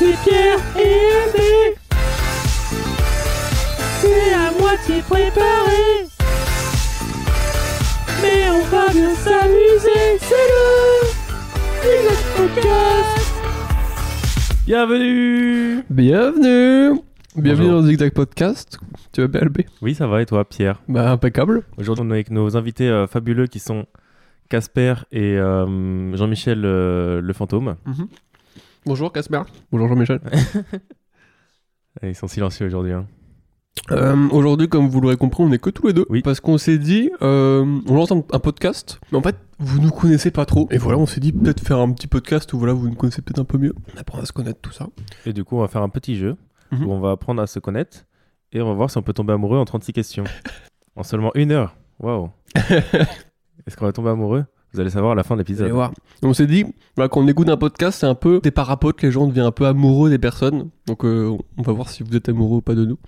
c'est Pierre et Aimé. C'est à moitié préparé. Mais on va bien s'amuser, c'est le Zigzag Podcast. Bienvenue Bienvenue Bienvenue Bonjour. dans le Zigzag Podcast. Tu vas bien, LB Oui, ça va et toi, Pierre? Bah, impeccable. Aujourd'hui, on est avec nos invités euh, fabuleux qui sont Casper et euh, Jean-Michel euh, le fantôme. Bonjour, Casper. Bonjour, Jean-Michel. Ils sont silencieux aujourd'hui. hein. Euh, Aujourd'hui, comme vous l'aurez compris, on est que tous les deux. Oui. Parce qu'on s'est dit, euh, on lance un, un podcast, mais en fait, vous nous connaissez pas trop. Et voilà, on s'est dit peut-être faire un petit podcast où voilà, vous nous connaissez peut-être un peu mieux. On apprend à se connaître, tout ça. Et du coup, on va faire un petit jeu Mhm. où on va apprendre à se connaître et on va voir si on peut tomber amoureux en 36 questions. en seulement une heure. Waouh Est-ce qu'on va tomber amoureux? Vous allez savoir à la fin de l'épisode. on s'est dit, voilà, quand on écoute un podcast, c'est un peu des parapentes, les gens deviennent un peu amoureux des personnes. Donc, euh, on va voir si vous êtes amoureux ou pas de nous.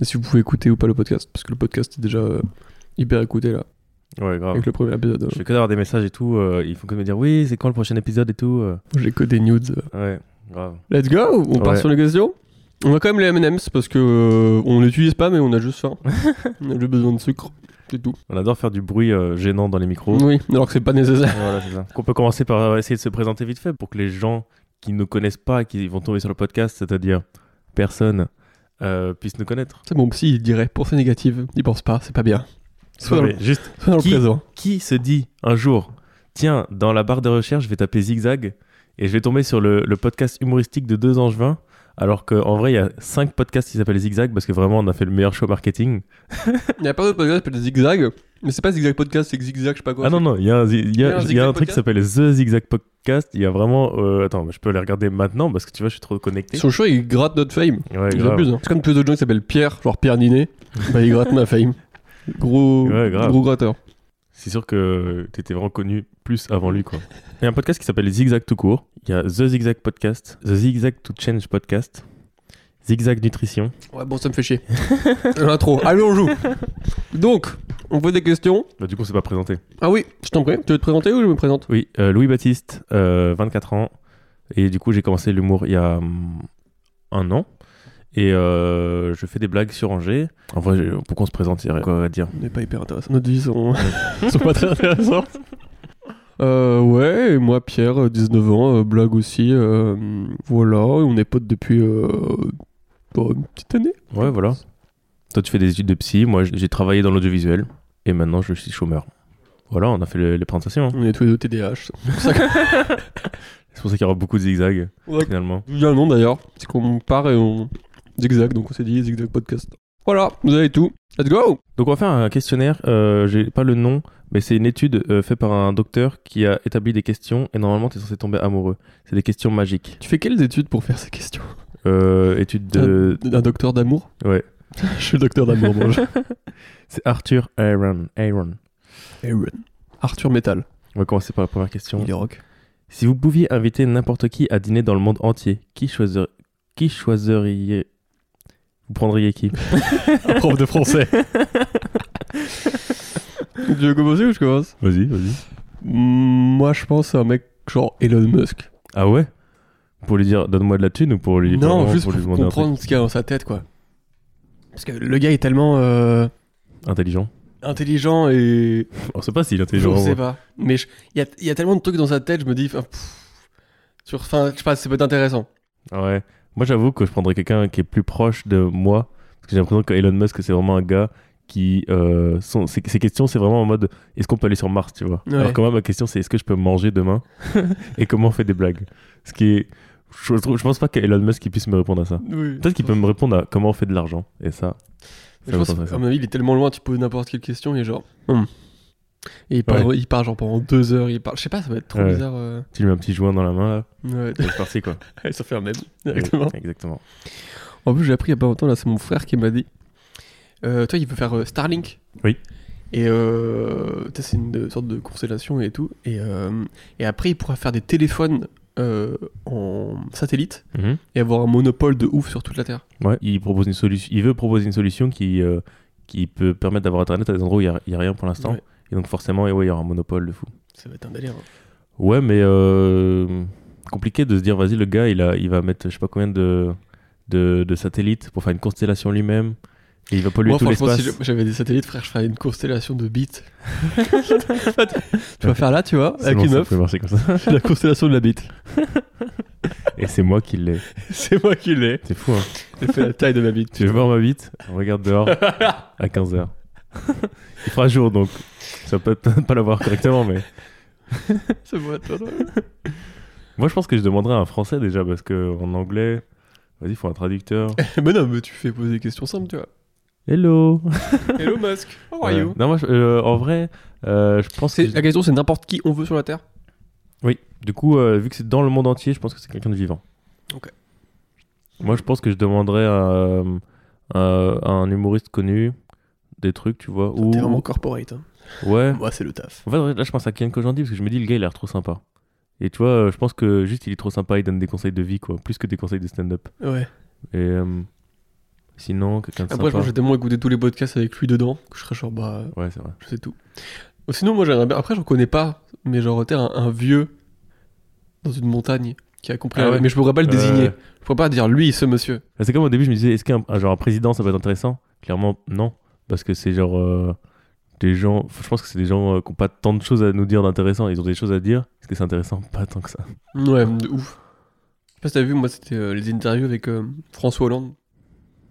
Et si vous pouvez écouter ou pas le podcast. Parce que le podcast est déjà euh, hyper écouté là, Ouais, grave. avec le premier épisode. Je fais que d'avoir des messages et tout. euh, il faut que me dire oui, c'est quand le prochain épisode et tout. euh. J'ai que des nudes. Ouais, grave. Let's go On part Ouais. sur les questions On a quand même les M&M's parce que euh, on n'utilise pas mais on a juste faim. on a juste besoin de sucre, c'est tout. On adore faire du bruit euh, gênant dans les micros. Oui, alors que c'est pas nécessaire. Voilà, c'est ça. On peut commencer par euh, essayer de se présenter vite fait pour que les gens qui ne connaissent pas et qui vont tomber sur le podcast, c'est-à-dire personne, euh, puissent nous connaître. C'est mon psy, il dirait pensée négative. Il pense pas, c'est pas bien. Soit dans, le, juste, soit dans le qui- présent. qui se dit un jour, tiens, dans la barre de recherche, je vais taper zigzag et je vais tomber sur le, le podcast humoristique de Deux Angevins, alors qu'en vrai, il y a cinq podcasts qui s'appellent zigzag parce que vraiment, on a fait le meilleur show marketing. Il y a pas d'autre podcast qui s'appelle Zigzag. Mais c'est pas Zigzag Podcast, c'est Zigzag, je sais pas quoi. ah non, non, il y a un, zi- il y a- Il y a un il y a Zigzag un truc qui s'appelle The Zigzag Podcast. Il y a vraiment. euh, attends, je peux les regarder maintenant parce que tu vois, je suis trop connecté. Son show, il gratte notre fame. Ouais, il abuse. Hein. C'est comme tous les autres gens qui s'appellent Pierre, genre Pierre Ninet. bah, il gratte ma fame. Gros, Ouais, gros gratteur. C'est sûr que t'étais vraiment connu plus avant lui, quoi. Il y a un podcast qui s'appelle Zigzag tout court. Il y a The Zigzag Podcast, The Zigzag to Change Podcast, Zigzag Nutrition. Ouais, bon, ça me fait chier. L'intro. Allez, on joue. Donc, on pose des questions. Bah, du coup, c'est pas présenté. Ah oui, je t'en prie. Tu veux te présenter ou je me présente? Oui, euh, Louis Baptiste, euh, 24 ans. Et du coup, j'ai commencé l'humour il y a hum, un an. Et euh, je fais des blagues sur Angers. En vrai, j'ai- pourquoi on se présente Il y a rien quoi à dire. On n'est pas hyper intéressant. Nos vies sont, sont pas très intéressantes. Euh, ouais, et moi Pierre, euh, 19 ans, euh, blague aussi. euh, voilà, on est potes depuis euh, bon, une petite année. Ouais, voilà. Toi, tu fais des études de psy. Moi, j'ai travaillé dans l'audiovisuel. Et maintenant, je suis chômeur. Voilà, on a fait le- les présentations. hein. On est tous les deux TDAH. C'est pour ça pour qu'il y aura beaucoup de zigzags, Ouais. finalement. Le nom d'ailleurs. C'est qu'on part et on zigzag, donc on s'est dit zigzag podcast. Voilà, vous avez tout. Let's go Donc, on va faire un questionnaire. Euh, j'ai pas le nom, mais c'est une étude euh, faite par un docteur qui a établi des questions. Et normalement, tu es censé tomber amoureux. C'est des questions magiques. Tu fais quelles études pour faire ces questions? Euh, étude de. Un, un docteur d'amour? Ouais. Je suis le docteur d'amour, moi. je- C'est Arthur Aaron. Aaron. Aaron. Arthur Metal. On va commencer par la première question. Il est rock. Si vous pouviez inviter n'importe qui à dîner dans le monde entier, qui, choisir... qui choisiriez Vous prendriez qui? Un prof de français. tu veux commencer ou je commence? Vas-y, vas-y. Mm, Moi, je pense à un mec genre Elon Musk. Ah ouais? Pour lui dire donne-moi de la thune ou pour lui non, juste pour pour, lui demander un comprendre ce qu'il y a dans sa tête, quoi. Parce que le gars est tellement euh, intelligent intelligent et. On sait pas s'il est Je intelligent. sais en vrai. pas. Mais je- il y a, il y a tellement de trucs dans sa tête, je me dis. enfin, pff, sur, enfin, je sais pas, ça peut être intéressant. Ah ouais. Moi j'avoue que je prendrais quelqu'un qui est plus proche de moi. Parce que j'ai l'impression que Elon Musk c'est vraiment un gars qui. Euh, son- ses, ses questions c'est vraiment en mode est-ce qu'on peut aller sur Mars, tu vois? Ouais. Alors que moi ma question c'est est-ce que je peux manger demain? Et comment on fait des blagues? Ce qui est. Je, je pense pas qu'Elon Musk puisse me répondre à ça. Oui. Peut-être qu'il peut me répondre à comment on fait de l'argent. Et ça. Je ça pense, me tenterait à mon avis, il est tellement loin, tu poses n'importe quelle question, est genre. Hmm. Et il parle, Ouais. il parle genre pendant deux heures, il parle. Je sais pas, ça va être trop Ouais. bizarre. euh. Tu lui mets un petit joint dans la main là. Ouais. C'est parti quoi. ça fait un même. Exactement. Ouais, exactement. En plus, j'ai appris il y a pas longtemps, là, c'est mon frère qui m'a dit. Euh, toi, il veut faire euh, Starlink. Oui. Et c'est une sorte de constellation et tout. Et, et après, il pourra faire des téléphones euh, en satellite Mhm. et avoir un monopole de ouf sur toute la Terre. Ouais, il propose une solution. Il veut proposer une solution qui euh, qui peut permettre d'avoir internet à des endroits où il y a, rien pour l'instant. Ouais. Et donc forcément, et ouais, il y aura un monopole de fou. Ça va être un délire. hein. Ouais, mais euh, compliqué de se dire, vas-y, le gars, il, a, il va mettre je sais pas combien de, de, de satellites pour faire une constellation lui-même. Et il va polluer Moi, tout l'espace. si j'avais des satellites, frère, je ferais une constellation de bits. tu vas faire là, tu vois, avec bon, une meuf, la constellation de la bite. Et c'est moi qui l'ai. C'est moi qui l'ai. C'est fou, hein. J'ai fait la taille de ma bite. Tu veux voir ma bite? On regarde dehors à 15h. Il fera jour, donc ça peut pas la voir correctement, mais... C'est moi, toi. Moi, je pense que je demanderais à un français déjà, parce que en anglais, vas-y, il faut un traducteur. mais non, mais tu fais poser des questions simples, tu vois. Hello Hello Musk, how are you? Non, moi, je- euh, en vrai, euh, je pense que... La question, c'est n'importe qui on veut sur la Terre? Oui, du coup, euh, vu que c'est dans le monde entier, je pense que c'est quelqu'un de vivant. Ok. Moi, je pense que je demanderais à, à- à un humoriste connu des trucs, tu vois. Ou... T'es vraiment corporate. Hein. Ouais. Moi, c'est le taf. En fait, là, je pense à Ken Kojandi parce que je me dis, le gars, il a l'air trop sympa. Et tu vois, euh, je pense que juste, il est trop sympa, il donne des conseils de vie, quoi. Plus que des conseils de stand-up. Ouais. Et euh, sinon, quelqu'un de Après, je sympa. que j'ai tellement écouté tous les podcasts avec lui dedans que je serais genre, bah, Ouais, c'est vrai. je sais tout. Ou Sinon, moi, j'aimerais bien. Après, j'en connais pas, mais genre, t'es un, un vieux dans une montagne qui a compris. Ah ouais. Mais je pourrais pas le désigner. Euh, Je pourrais pas dire lui, ce monsieur. Bah, C'est comme au début, je me disais, est-ce qu'un un- genre un président, ça peut être intéressant? Clairement, non. Parce que c'est genre euh, des gens. Je pense que c'est des gens euh, qui n'ont pas tant de choses à nous dire d'intéressant. Ils ont des choses à dire. Est-ce que c'est intéressant Pas tant que ça. Ouais, de ouf. Je sais pas si t'as vu, moi, c'était euh, les interviews avec François Hollande.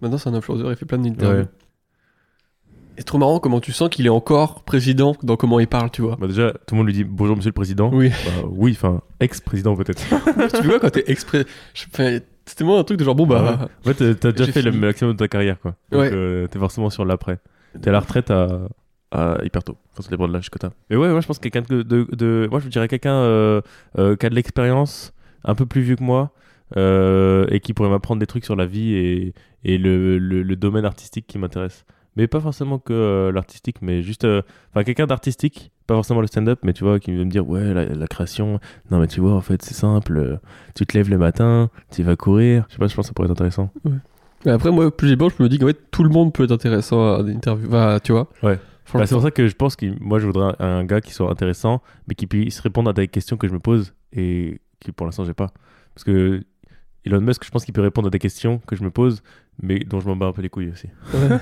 Maintenant, c'est un influenceur, il fait plein d'interviews. Ouais. Et C'est trop marrant comment tu sens qu'il est encore président dans comment il parle, tu vois. Bah, déjà, tout le monde lui dit bonjour, monsieur le président. Oui. Bah, oui, enfin, ex-président peut-être. tu vois, quand t'es enfin, C'était moi un truc de genre, bon bah. En fait, euh, t'as déjà fait le fini. maximum de ta carrière, quoi. Donc, Ouais. t'es forcément sur l'après. T'es à la retraite à, à hyper tôt. Enfin, ça dépend de l'âge que t'as. Mais ouais, moi, je pense que quelqu'un de, de, de- Moi, je dirais quelqu'un euh, euh, qui a de l'expérience, un peu plus vieux que moi, euh, et qui pourrait m'apprendre des trucs sur la vie et, et le, le, le domaine artistique qui m'intéresse. Mais pas forcément que euh, l'artistique, mais juste. euh, Enfin, quelqu'un d'artistique, pas forcément le stand-up, mais tu vois, qui veut me dire, ouais, la, la création. Non, mais tu vois, en fait, c'est simple. Tu te lèves le matin, tu vas courir. Je sais pas, je pense que ça pourrait être intéressant. Mais après, moi, plus j'y pense, je me dis qu'en fait, tout le monde peut être intéressant à l'interview. Bah, tu vois. Ouais. Bah, c'est pour ça que je pense que moi je voudrais un, un gars qui soit intéressant, mais qui puisse répondre à des questions que je me pose et qui pour l'instant j'ai pas. Parce que Elon Musk, je pense qu'il peut répondre à des questions que je me pose, mais dont je m'en bats un peu les couilles aussi. Ouais.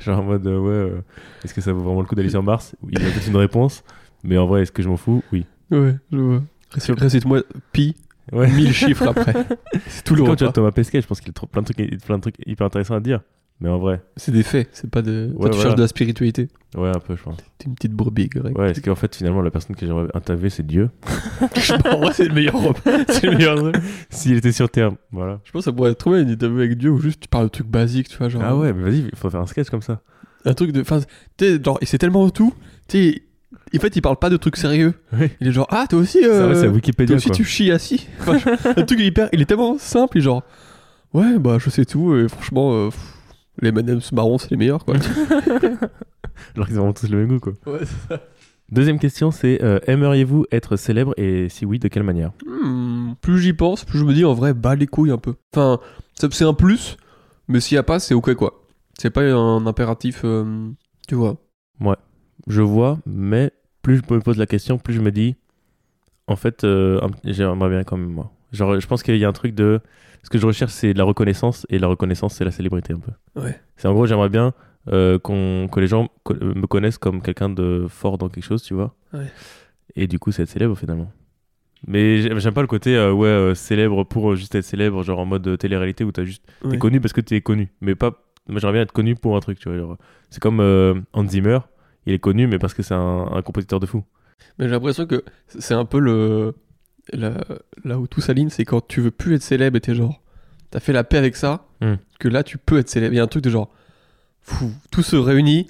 Genre en mode, euh, ouais, euh, est-ce que ça vaut vraiment le coup d'aller sur Mars Il a peut-être une réponse, mais en vrai, est-ce que je m'en fous Oui. Ouais, je vois. Récite- Récite-moi pi, Ouais. 1000 chiffres après. C'est tout le comme tu repas. Thomas Pesquet, je pense qu'il a plein de, trucs, plein de trucs hyper intéressants à dire. Mais en vrai, C'est des faits, c'est pas de. Toi, Ouais, tu voilà. cherches de la spiritualité. ouais, un peu, je pense. T'es une petite brebis. Ouais, est-ce qu'en fait, finalement, la personne que j'aimerais interviewer, c'est Dieu en vrai, c'est le meilleur. C'est le meilleur truc. S'il était sur Terre, voilà. Je pense que ça pourrait être trop bien une interview avec Dieu où juste tu parles de trucs basiques, tu vois. Genre, Ah ouais, mais vas-y, il faut faire un sketch comme ça. Un truc de. Enfin, tu sais, genre, et c'est tellement tout. Tu sais, en fait, il parle pas de trucs sérieux. Oui. Il est genre, ah, toi aussi. Euh, ouais, c'est à toi Wikipédia, aussi, quoi. tu chies assis. Enfin, un truc hyper. Il est tellement simple, il est genre, ouais, bah, je sais tout, et franchement, euh, pff, les M&M's marrons, c'est les meilleurs, quoi. Alors qu'ils ont vraiment tous le même goût, quoi. ouais, c'est ça. Deuxième question, c'est euh, aimeriez-vous être célèbre et si oui, de quelle manière? Hmm, plus j'y pense, plus je me dis, en vrai, bas les couilles un peu. Enfin, c'est un plus, mais s'il y a pas, c'est ok, quoi. C'est pas un impératif, euh, tu vois. Je vois, mais plus je me pose la question, plus je me dis, en fait, euh, j'aimerais bien quand même, moi. Genre, je pense qu'il y a un truc de... Ce que je recherche, c'est de la reconnaissance, et la reconnaissance, c'est la célébrité, un peu. Ouais. C'est en gros, j'aimerais bien euh, qu'on- que les gens co- me connaissent comme quelqu'un de fort dans quelque chose, tu vois. Ouais. Et du coup, c'est être célèbre, finalement. Mais j'ai- j'aime pas le côté, euh, ouais, euh, célèbre pour juste être célèbre, genre en mode euh, télé-réalité où t'as juste T'es connu parce que t'es connu, mais pas. Moi, j'aimerais bien être connu pour un truc, tu vois. C'est comme euh, Hans Zimmer, il est connu, mais parce que c'est un, un compositeur de fou. Mais j'ai l'impression que c'est un peu le. Là où tout s'aligne, c'est quand tu veux plus être célèbre et t'es genre. T'as fait la paix avec ça, Hmm. que là tu peux être célèbre. Il y a un truc de genre. fou, tout se réunit,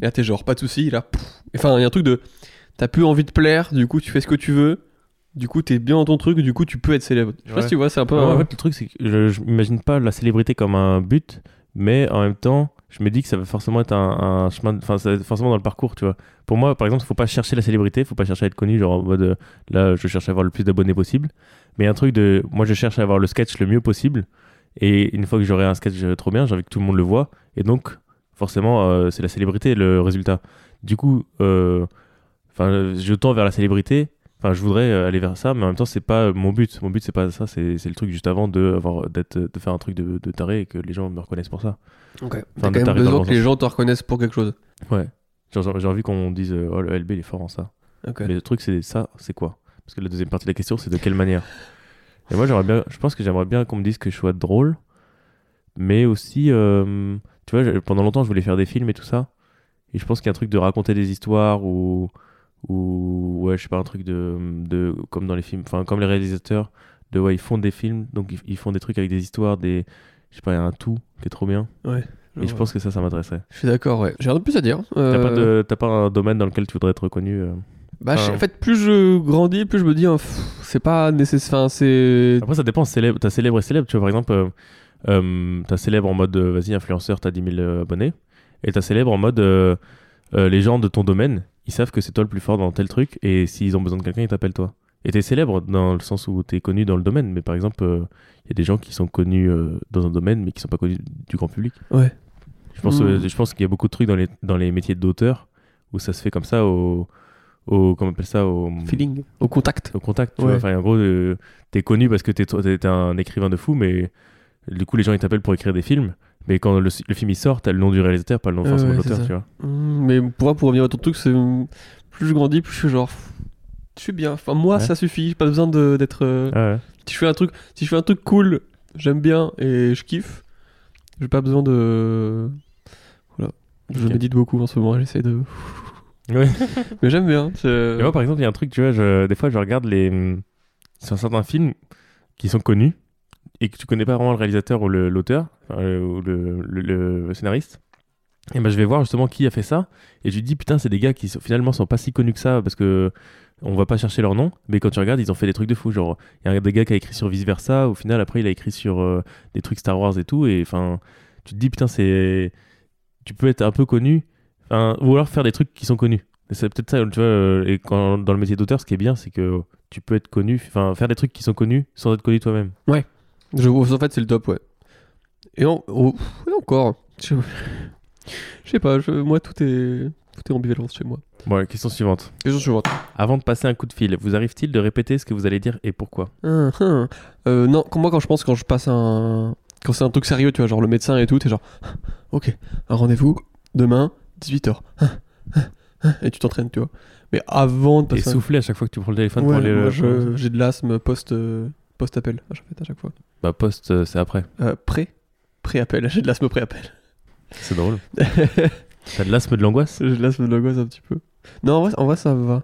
et là t'es genre, pas de soucis, là. pouf. Enfin, il y a un truc de. T'as plus envie de plaire, du coup tu fais ce que tu veux, du coup t'es bien dans ton truc, du coup tu peux être célèbre. Je sais pas si tu vois, c'est un peu. en un- fait, le truc, c'est que je, je m'imagine pas la célébrité comme un but, mais en même temps, je me dis que ça va forcément être un, chemin. Enfin, forcément dans le parcours, tu vois. Pour moi, par exemple, il faut pas chercher la célébrité, faut pas chercher à être connu, genre en mode euh, là, je cherche à avoir le plus d'abonnés possible. Mais un truc de. Moi, je cherche à avoir le sketch le mieux possible. Et une fois que j'aurai un sketch euh, trop bien, j'ai envie que tout le monde le voit. Et donc, forcément, euh, c'est la célébrité le résultat. Du coup, euh, enfin, je tends vers la célébrité. Enfin, je voudrais euh, aller vers ça, mais en même temps, c'est pas mon but. Mon but, c'est pas ça. C'est c'est le truc juste avant de, avoir, d'être, de faire un truc de, de taré et que les gens me reconnaissent pour ça. Ok. Enfin, T'as quand même besoin que les gens te reconnaissent pour quelque chose. Ouais. Genre, j'ai envie qu'on dise, euh, oh, le LB, il est fort en ça. Ok. Mais le truc, c'est ça, c'est quoi? Parce que la deuxième partie de la question, c'est de quelle manière? Et moi, j'aimerais bien, je pense que j'aimerais bien qu'on me dise que je sois drôle, mais aussi, euh, tu vois, pendant longtemps, je voulais faire des films et tout ça. Et je pense qu'il y a un truc de raconter des histoires ou, ou ouais, je sais pas, un truc de, de comme dans les films, enfin, comme les réalisateurs, de ouais, ils font des films, donc ils, ils font des trucs avec des histoires, des, je sais pas, il y a un tout qui est trop bien. Ouais. Et je pense que ça, ça m'intéresserait. Je suis d'accord, ouais. J'ai rien de plus à dire. T'as Euh, pas de, t'as pas un domaine dans lequel tu voudrais être reconnu euh Bah, Enfin- en fait, plus je grandis, plus je me dis, hein, c'est pas nécessaire. C'est. Après, ça dépend. Célèbre, t'as célèbre et célèbre. Tu vois, par exemple, euh, euh, t'as célèbre en mode euh, vas-y, influenceur, t'as 10 000 euh, abonnés. Et t'as célèbre en mode euh, euh, les gens de ton domaine, ils savent que c'est toi le plus fort dans tel truc. Et s'ils ont besoin de quelqu'un, ils t'appellent toi. Et t'es célèbre dans le sens où t'es connu dans le domaine. Mais par exemple, il y a des gens qui sont connus euh, dans un domaine, mais qui sont pas connus du grand public. Ouais. Je pense, euh, je pense qu'il y a beaucoup de trucs dans les, dans les métiers d'auteur où ça se fait comme ça au. au comment on appelle ça au, Feeling. Au contact. au contact. Tu Ouais. vois. Enfin, en gros, euh, t'es connu parce que t'es, t'es, t'es un écrivain de fou, mais du coup, les gens ils t'appellent pour écrire des films. Mais quand le, le film il sort, t'as le nom du réalisateur, pas le nom forcément de l'auteur, tu vois. Mm, Mais pour, moi, pour revenir à ton truc, c'est. Plus je grandis, plus je suis genre. Je suis bien. Enfin, moi, Ouais. ça suffit. J'ai pas besoin d'être. euh, ouais. Si je fais un truc, si je fais un truc cool, j'aime bien et je kiffe. J'ai pas besoin de. Voilà. Je Ok. médite beaucoup en ce moment. J'essaie de. Ouais. Mais j'aime bien. Et moi, par exemple, il y a un truc, tu vois, je- des fois, je regarde les. Sur certains films qui sont connus et que tu connais pas vraiment le réalisateur ou l'auteur, euh, ou le, le- scénariste. Et ben, je vais voir justement qui a fait ça. Et je lui dis, putain, c'est des gars qui finalement sont pas si connus que ça parce que on va pas chercher leur nom. Mais quand tu regardes, ils ont fait des trucs de fou. Genre, il y a un des gars qui a écrit sur Vice Versa. Au final, après, il a écrit sur euh, des trucs Star Wars et tout. Et enfin, tu te dis, putain, c'est. Tu peux être un peu connu. Ou alors faire des trucs qui sont connus. C'est peut-être ça, tu vois. euh, Et quand, dans le métier d'auteur, ce qui est bien, c'est que tu peux être connu. Enfin, faire des trucs qui sont connus sans être connu toi-même. Je, en fait, c'est le top, ouais. Et, en- oh, et encore. Je, je sais pas, je- moi, tout est, tout est ambivalence chez moi. Bon, question suivante. Question suivante. Avant de passer un coup de fil, vous arrive-t-il de répéter ce que vous allez dire et pourquoi? Hum, hum. Euh, non, quand- moi, quand je pense, quand je passe un. Quand c'est un truc sérieux, tu vois, genre le médecin et tout, t'es genre. Ok, un rendez-vous demain, 18h. Et tu t'entraînes, tu vois. Mais avant de Et passer. un- souffler à chaque fois que tu prends le téléphone pour Ouais, aller moi, le. je- j'ai de l'asthme post, euh, post-appel à chaque, à chaque fois. Bah, post, euh, c'est après. Euh, pré Pré-appel, j'ai de l'asthme pré-appel. C'est drôle. T'as de l'asthme de l'angoisse? J'ai de l'asthme de l'angoisse un petit peu. Non, en vrai, en vrai ça va.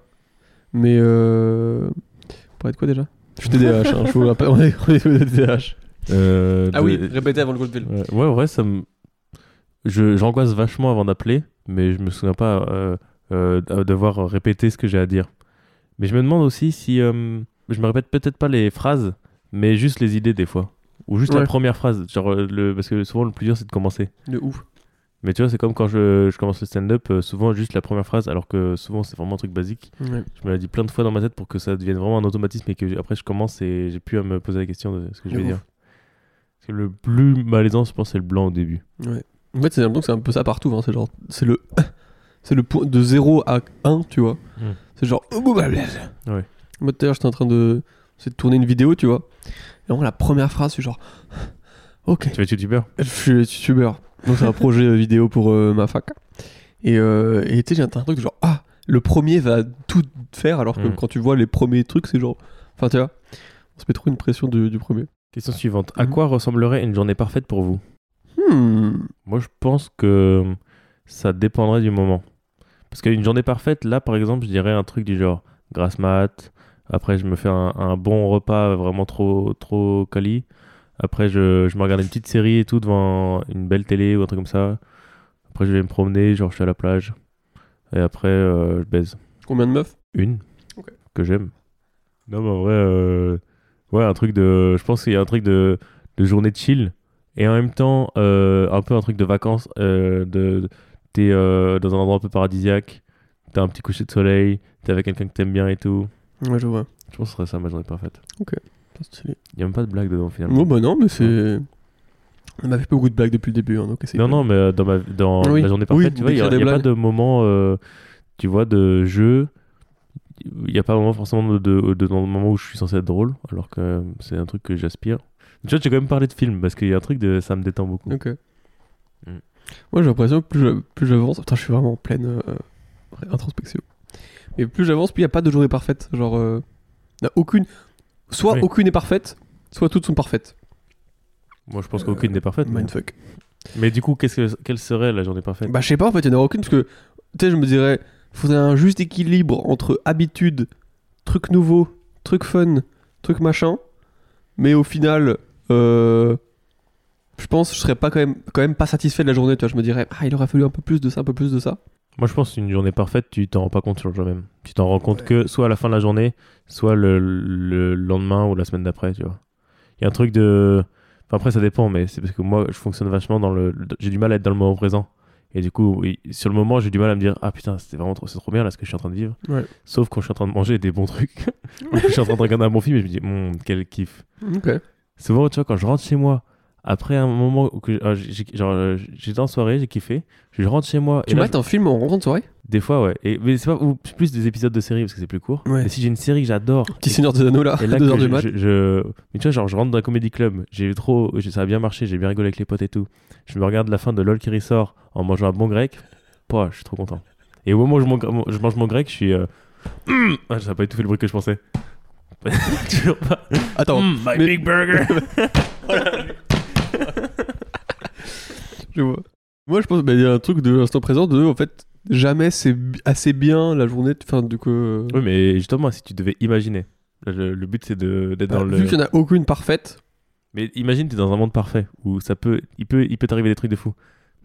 Mais euh. On parlait de quoi déjà? Je suis TDAH, hein, je vous rappelle, on est, on est tous des TDAH. Euh, Ah de- oui, répétez avant le coup de fil. Ouais, ouais, en vrai, ça me. Je, j'angoisse vachement avant d'appeler, mais je me souviens pas euh, euh, de devoir répéter ce que j'ai à dire. Mais je me demande aussi si. euh, je me répète peut-être pas les phrases, mais juste les idées des fois. Ou juste la première phrase. Genre, euh, le, parce que souvent, le plus dur, c'est de commencer. De ouf. Mais tu vois, c'est comme quand je, je commence le stand-up, euh, souvent juste la première phrase, alors que souvent, c'est vraiment un truc basique. Ouais. Je me l'ai dit plein de fois dans ma tête pour que ça devienne vraiment un automatisme et que après, je commence et j'ai plus à me poser la question de ce que je vais ouf. dire. Parce que le plus malaisant, je pense, c'est le blanc au début. Ouais. En fait, c'est l'impression que c'est un peu ça partout. Hein. C'est genre. C'est le. C'est le point de 0 à 1, tu vois. Mm. C'est genre. Ouais. Moi, tout à l'heure, j'étais en train de. C'est de tourner une vidéo, tu vois. Et vraiment, la première phrase, c'est genre. Ok. Tu vas être youtubeur Je suis youtubeur. Donc c'est un projet euh, vidéo pour euh, ma fac. Et euh, tu sais, j'ai un truc de genre ah le premier va tout faire alors que Mm. quand tu vois les premiers trucs c'est genre enfin tu vois on se met trop une pression du, du premier. Question suivante. À Mhm. quoi ressemblerait une journée parfaite pour vous? Hmm. Moi, je pense que ça dépendrait du moment. Parce qu'une journée parfaite, là, par exemple, je dirais un truc du genre grasse mat. Après, je me fais un, un bon repas vraiment trop, trop quali. Après, je, je me regarde une petite série et tout devant une belle télé ou un truc comme ça. Après, je vais me promener, genre, je suis à la plage. Et après, euh, je baise. Combien de meufs? Une Ok. que j'aime. Non, mais en vrai, euh, ouais, un truc de. Je pense qu'il y a un truc de, de journée de chill et en même temps, euh, un peu un truc de vacances. Euh, de, t'es euh, dans un endroit un peu paradisiaque, t'as un petit coucher de soleil, t'es avec quelqu'un que t'aimes bien et tout. Ouais je vois. Je pense que ce serait ça ma journée parfaite. Stylé. Il y a même pas de blague dedans finalement. Oh bah non mais c'est. On m'a fait beaucoup de blagues depuis le début hein, donc non, pas. non, mais euh, dans, ma, dans Oui. ma journée Oui, parfaite, tu vois, il n'y a, il y a pas de moment, euh, tu vois, de jeu. il n'y a pas vraiment forcément de, de, de- dans le moment où je suis censé être drôle, alors que c'est un truc que j'aspire. Tu vois, j'ai quand même parlé de film parce qu'il y a un truc de ça me détend beaucoup. Ok. Mm. Moi, j'ai l'impression que plus je- plus j'avance. Putain, je suis vraiment en pleine euh, introspection. Mais plus j'avance, plus il n'y a pas de journée parfaite. Genre, euh, aucune. Soit Oui. aucune est parfaite, soit toutes sont parfaites. Moi, je pense qu'aucune n'est parfaite. Mindfuck. Mais du coup, qu'est-ce que, quelle serait la journée parfaite? Bah, je sais pas, en fait, il n'y en a aucune parce que, tu sais, je me dirais, faudrait un juste équilibre entre habitude, truc nouveau, truc fun, truc machin. Mais au final, euh, je pense que je serais pas quand même, quand même pas satisfait de la journée. Tu vois, je me dirais, ah, il aurait fallu un peu plus de ça, un peu plus de ça. Moi, je pense qu'une journée parfaite, tu t'en rends pas compte sur le jour même. Tu t'en rends compte que soit à la fin de la journée, soit le, le lendemain ou la semaine d'après, tu vois. Il y a un truc de. Enfin, après, ça dépend, mais c'est parce que moi, je fonctionne vachement dans le. J'ai du mal à être dans le moment présent. Et du coup, sur le moment, j'ai du mal à me dire Ah putain, c'était vraiment trop, c'est trop bien là ce que je suis en train de vivre. Ouais. Sauf quand je suis en train de manger des bons trucs. Je suis en train de regarder un bon film et je me dis Hum, quel kiff. Ok. Souvent, tu vois, quand je rentre chez moi, après un moment où que, genre, euh, j'étais en soirée, j'ai kiffé, je rentre chez moi. Tu mates un film en rentrant de soirée? Des fois, ouais. Et, mais c'est pas ou plus des épisodes de séries parce que c'est plus court. Ouais. Mais si j'ai une série que j'adore. Petit Seigneur des Anneaux là, Et là, 2 que heures du mat. je- je- Mais tu vois, genre, je rentre dans un comédie club, j'ai trop. Ça a bien marché, j'ai bien rigolé avec les potes et tout. Je me regarde la fin de LOL qui ressort en mangeant un bon grec. Pouah, je suis trop content. Et au moment où je, mange- je mange mon grec, je suis. euh, Ah, ça n'a pas du tout fait le bruit que je pensais. Toujours pas. Attends, Mm, my mais- big burger. je vois. Moi, je pense qu'il y a un truc de l'instant présent de, en fait, jamais c'est assez bien la journée. Enfin, du coup. euh, oui, mais justement, si tu devais imaginer. Le, le but, c'est d'être bah, dans le. Vu qu'il n'y en a aucune parfaite, Mais imagine, t'es dans un monde parfait où ça peut, il peut, il peut t'arriver des trucs de fou.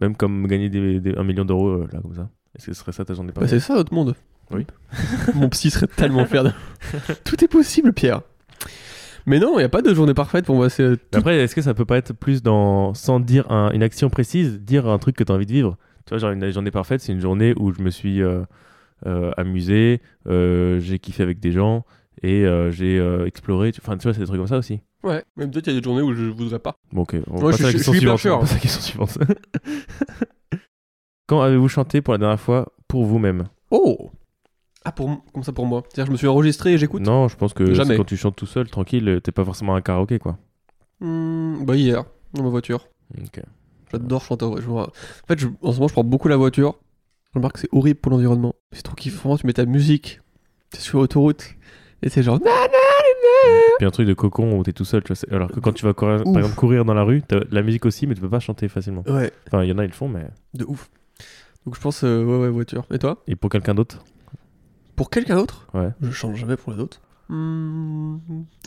Même comme gagner des, des- un million d'euros euh, là comme ça. Est-ce que ce serait ça ta journée bah, parfaite? c'est ça notre monde. Oui. Mon psy serait tellement fier de. Tout est possible, Pierre. Mais non, il n'y a pas de journée parfaite pour moi. C'est Mais tout- Après, est-ce que ça peut pas être plus dans, sans dire un- une action précise, dire un truc que t'as envie de vivre? Tu vois, genre une journée parfaite, c'est une journée où je me suis euh, euh, amusé, euh, j'ai kiffé avec des gens et euh, j'ai euh, exploré. Tu- Enfin, tu vois, c'est des trucs comme ça aussi. Ouais, même peut-être il y a des journées où je voudrais pas. Bon, ok, on Ouais, passe je à la suis- question suivante. sûr. on passe à la question suivante. Quand avez-vous chanté pour la dernière fois pour vous-même? Oh Ah, pour... comme ça pour moi? C'est-à-dire, je me suis enregistré et j'écoute? Non, je pense que Jamais. quand tu chantes tout seul, tranquille, t'es pas forcément un karaoké, quoi. Hmm, bah, hier, dans ma voiture. Ok. J'adore chanter. je En fait, je- en ce moment, je prends beaucoup la voiture. Je remarque que c'est horrible pour l'environnement. C'est trop kiffant. Tu mets ta musique, t'es sur l'autoroute, et c'est genre. Puis un truc de cocon où t'es tout seul, tu vois. Alors que quand tu vas courir, par exemple courir dans la rue, t'as la musique aussi, mais tu peux pas chanter facilement. Ouais, Enfin, il y en a, ils le font, mais. de ouf. Donc, je pense, euh, ouais, ouais, voiture. Et toi? Et pour quelqu'un d'autre? Pour quelqu'un d'autre Ouais. Je change jamais pour les autres. Hmm,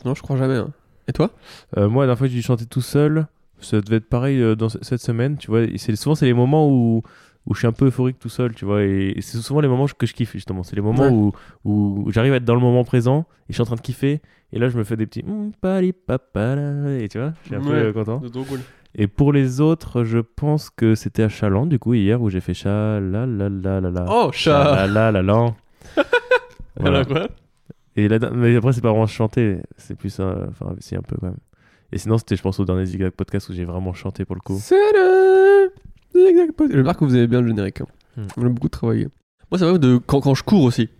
Non, je crois jamais. hein. Et toi? Euh, moi, la dernière fois que j'ai chanté tout seul, ça devait être pareil euh, dans ce- cette semaine, tu vois. et c'est- Souvent, c'est les moments où, où je suis un peu euphorique tout seul, tu vois. Et, et c'est souvent les moments que je kiffe, justement. C'est les moments Ouais. où, où j'arrive à être dans le moment présent et je suis en train de kiffer. Et là, je me fais des petits. mm, pali, papala, Et tu vois, je suis un peu Ouais. euh, content. C'est trop cool. Et pour les autres, je pense que c'était à Chaland, du coup, hier, où j'ai fait cha la la la la la. Oh, chat la la la la. Voilà. Alors quoi? Et la, mais après, c'est pas vraiment chanter, c'est plus. Enfin, si, un peu quand même. Et sinon, c'était, je pense, au dernier Zigzag podcast où j'ai vraiment chanté pour le coup. C'est le... c'est exact pas- Je remarque que vous avez bien le générique. hein. Hmm. On a beaucoup travaillé. Moi, ça va de quand, quand je cours aussi.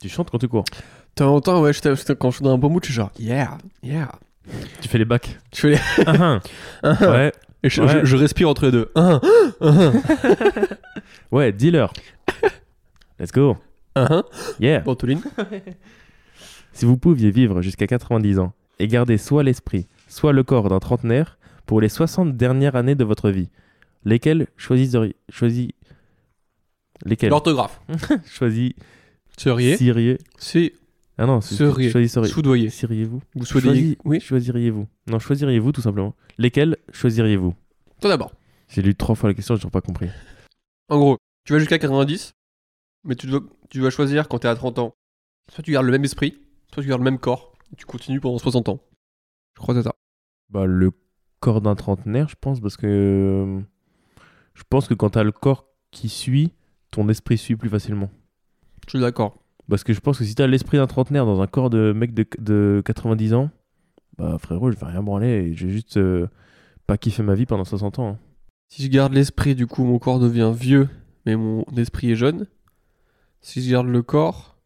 Tu chantes quand tu cours? De temps en temps, ouais, quand je suis dans un bon mood, je suis genre, yeah, yeah. Tu fais les bacs. Je fais les... Ouais, Et je, Ouais. je- je respire entre les deux. Ouais, dealer. Let's go. Yeah. Bantoline. Si vous pouviez vivre jusqu'à 90 ans et garder soit l'esprit, soit le corps d'un trentenaire pour les 60 dernières années de votre vie, lesquelles choisisseriez choisi lesquelles L'orthographe. choisisseriez Seriez. C'est Ah non, Seriez. choisisseriez soudoyer. choisiriez-vous Vous. Choisi- Oui. Choisiriez-vous Non, choisiriez-vous tout simplement. Lesquelles choisiriez-vous? Toi d'abord. J'ai lu trois fois la question, j'ai toujours pas compris. En gros, tu vas jusqu'à 90, mais tu dois, tu vas choisir quand t'es à 30 ans. Soit tu gardes le même esprit, soit tu gardes le même corps. et Tu continues pendant 60 ans. Je crois que c'est ça. Bah, le corps d'un trentenaire, je pense, parce que euh, je pense que quand t'as le corps qui suit, ton esprit suit plus facilement. Je suis d'accord. Parce que je pense que si t'as l'esprit d'un trentenaire dans un corps de mec de, de 90 ans, bah frérot, je vais rien branler et je vais juste euh, pas kiffer ma vie pendant 60 ans. hein. Si je garde l'esprit, du coup, mon corps devient vieux, mais mon esprit est jeune. Si je garde le corps,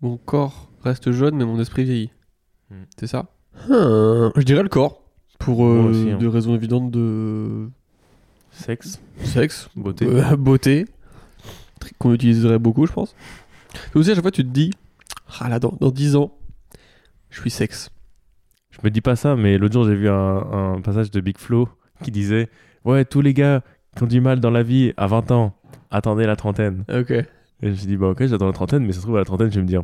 Mon corps reste jeune, mais mon esprit vieillit. Hmm. C'est ça? Hmm, Je dirais le corps. Pour euh, aussi, hein. des raisons évidentes de Sexe, sexe, beauté. euh, beauté, truc qu'on utiliserait beaucoup, je pense. Et aussi, à chaque fois, tu te dis, ah là, dans, dans 10 ans, je suis sexe. Je me dis pas ça, mais l'autre jour j'ai vu un, un passage de Big Flo qui disait Ouais, tous les gars qui ont du mal dans la vie à 20 ans, attendez la trentaine. Ok. Et je me suis dit Bah, ok, j'attends la trentaine, mais ça se trouve à la trentaine, je vais me dire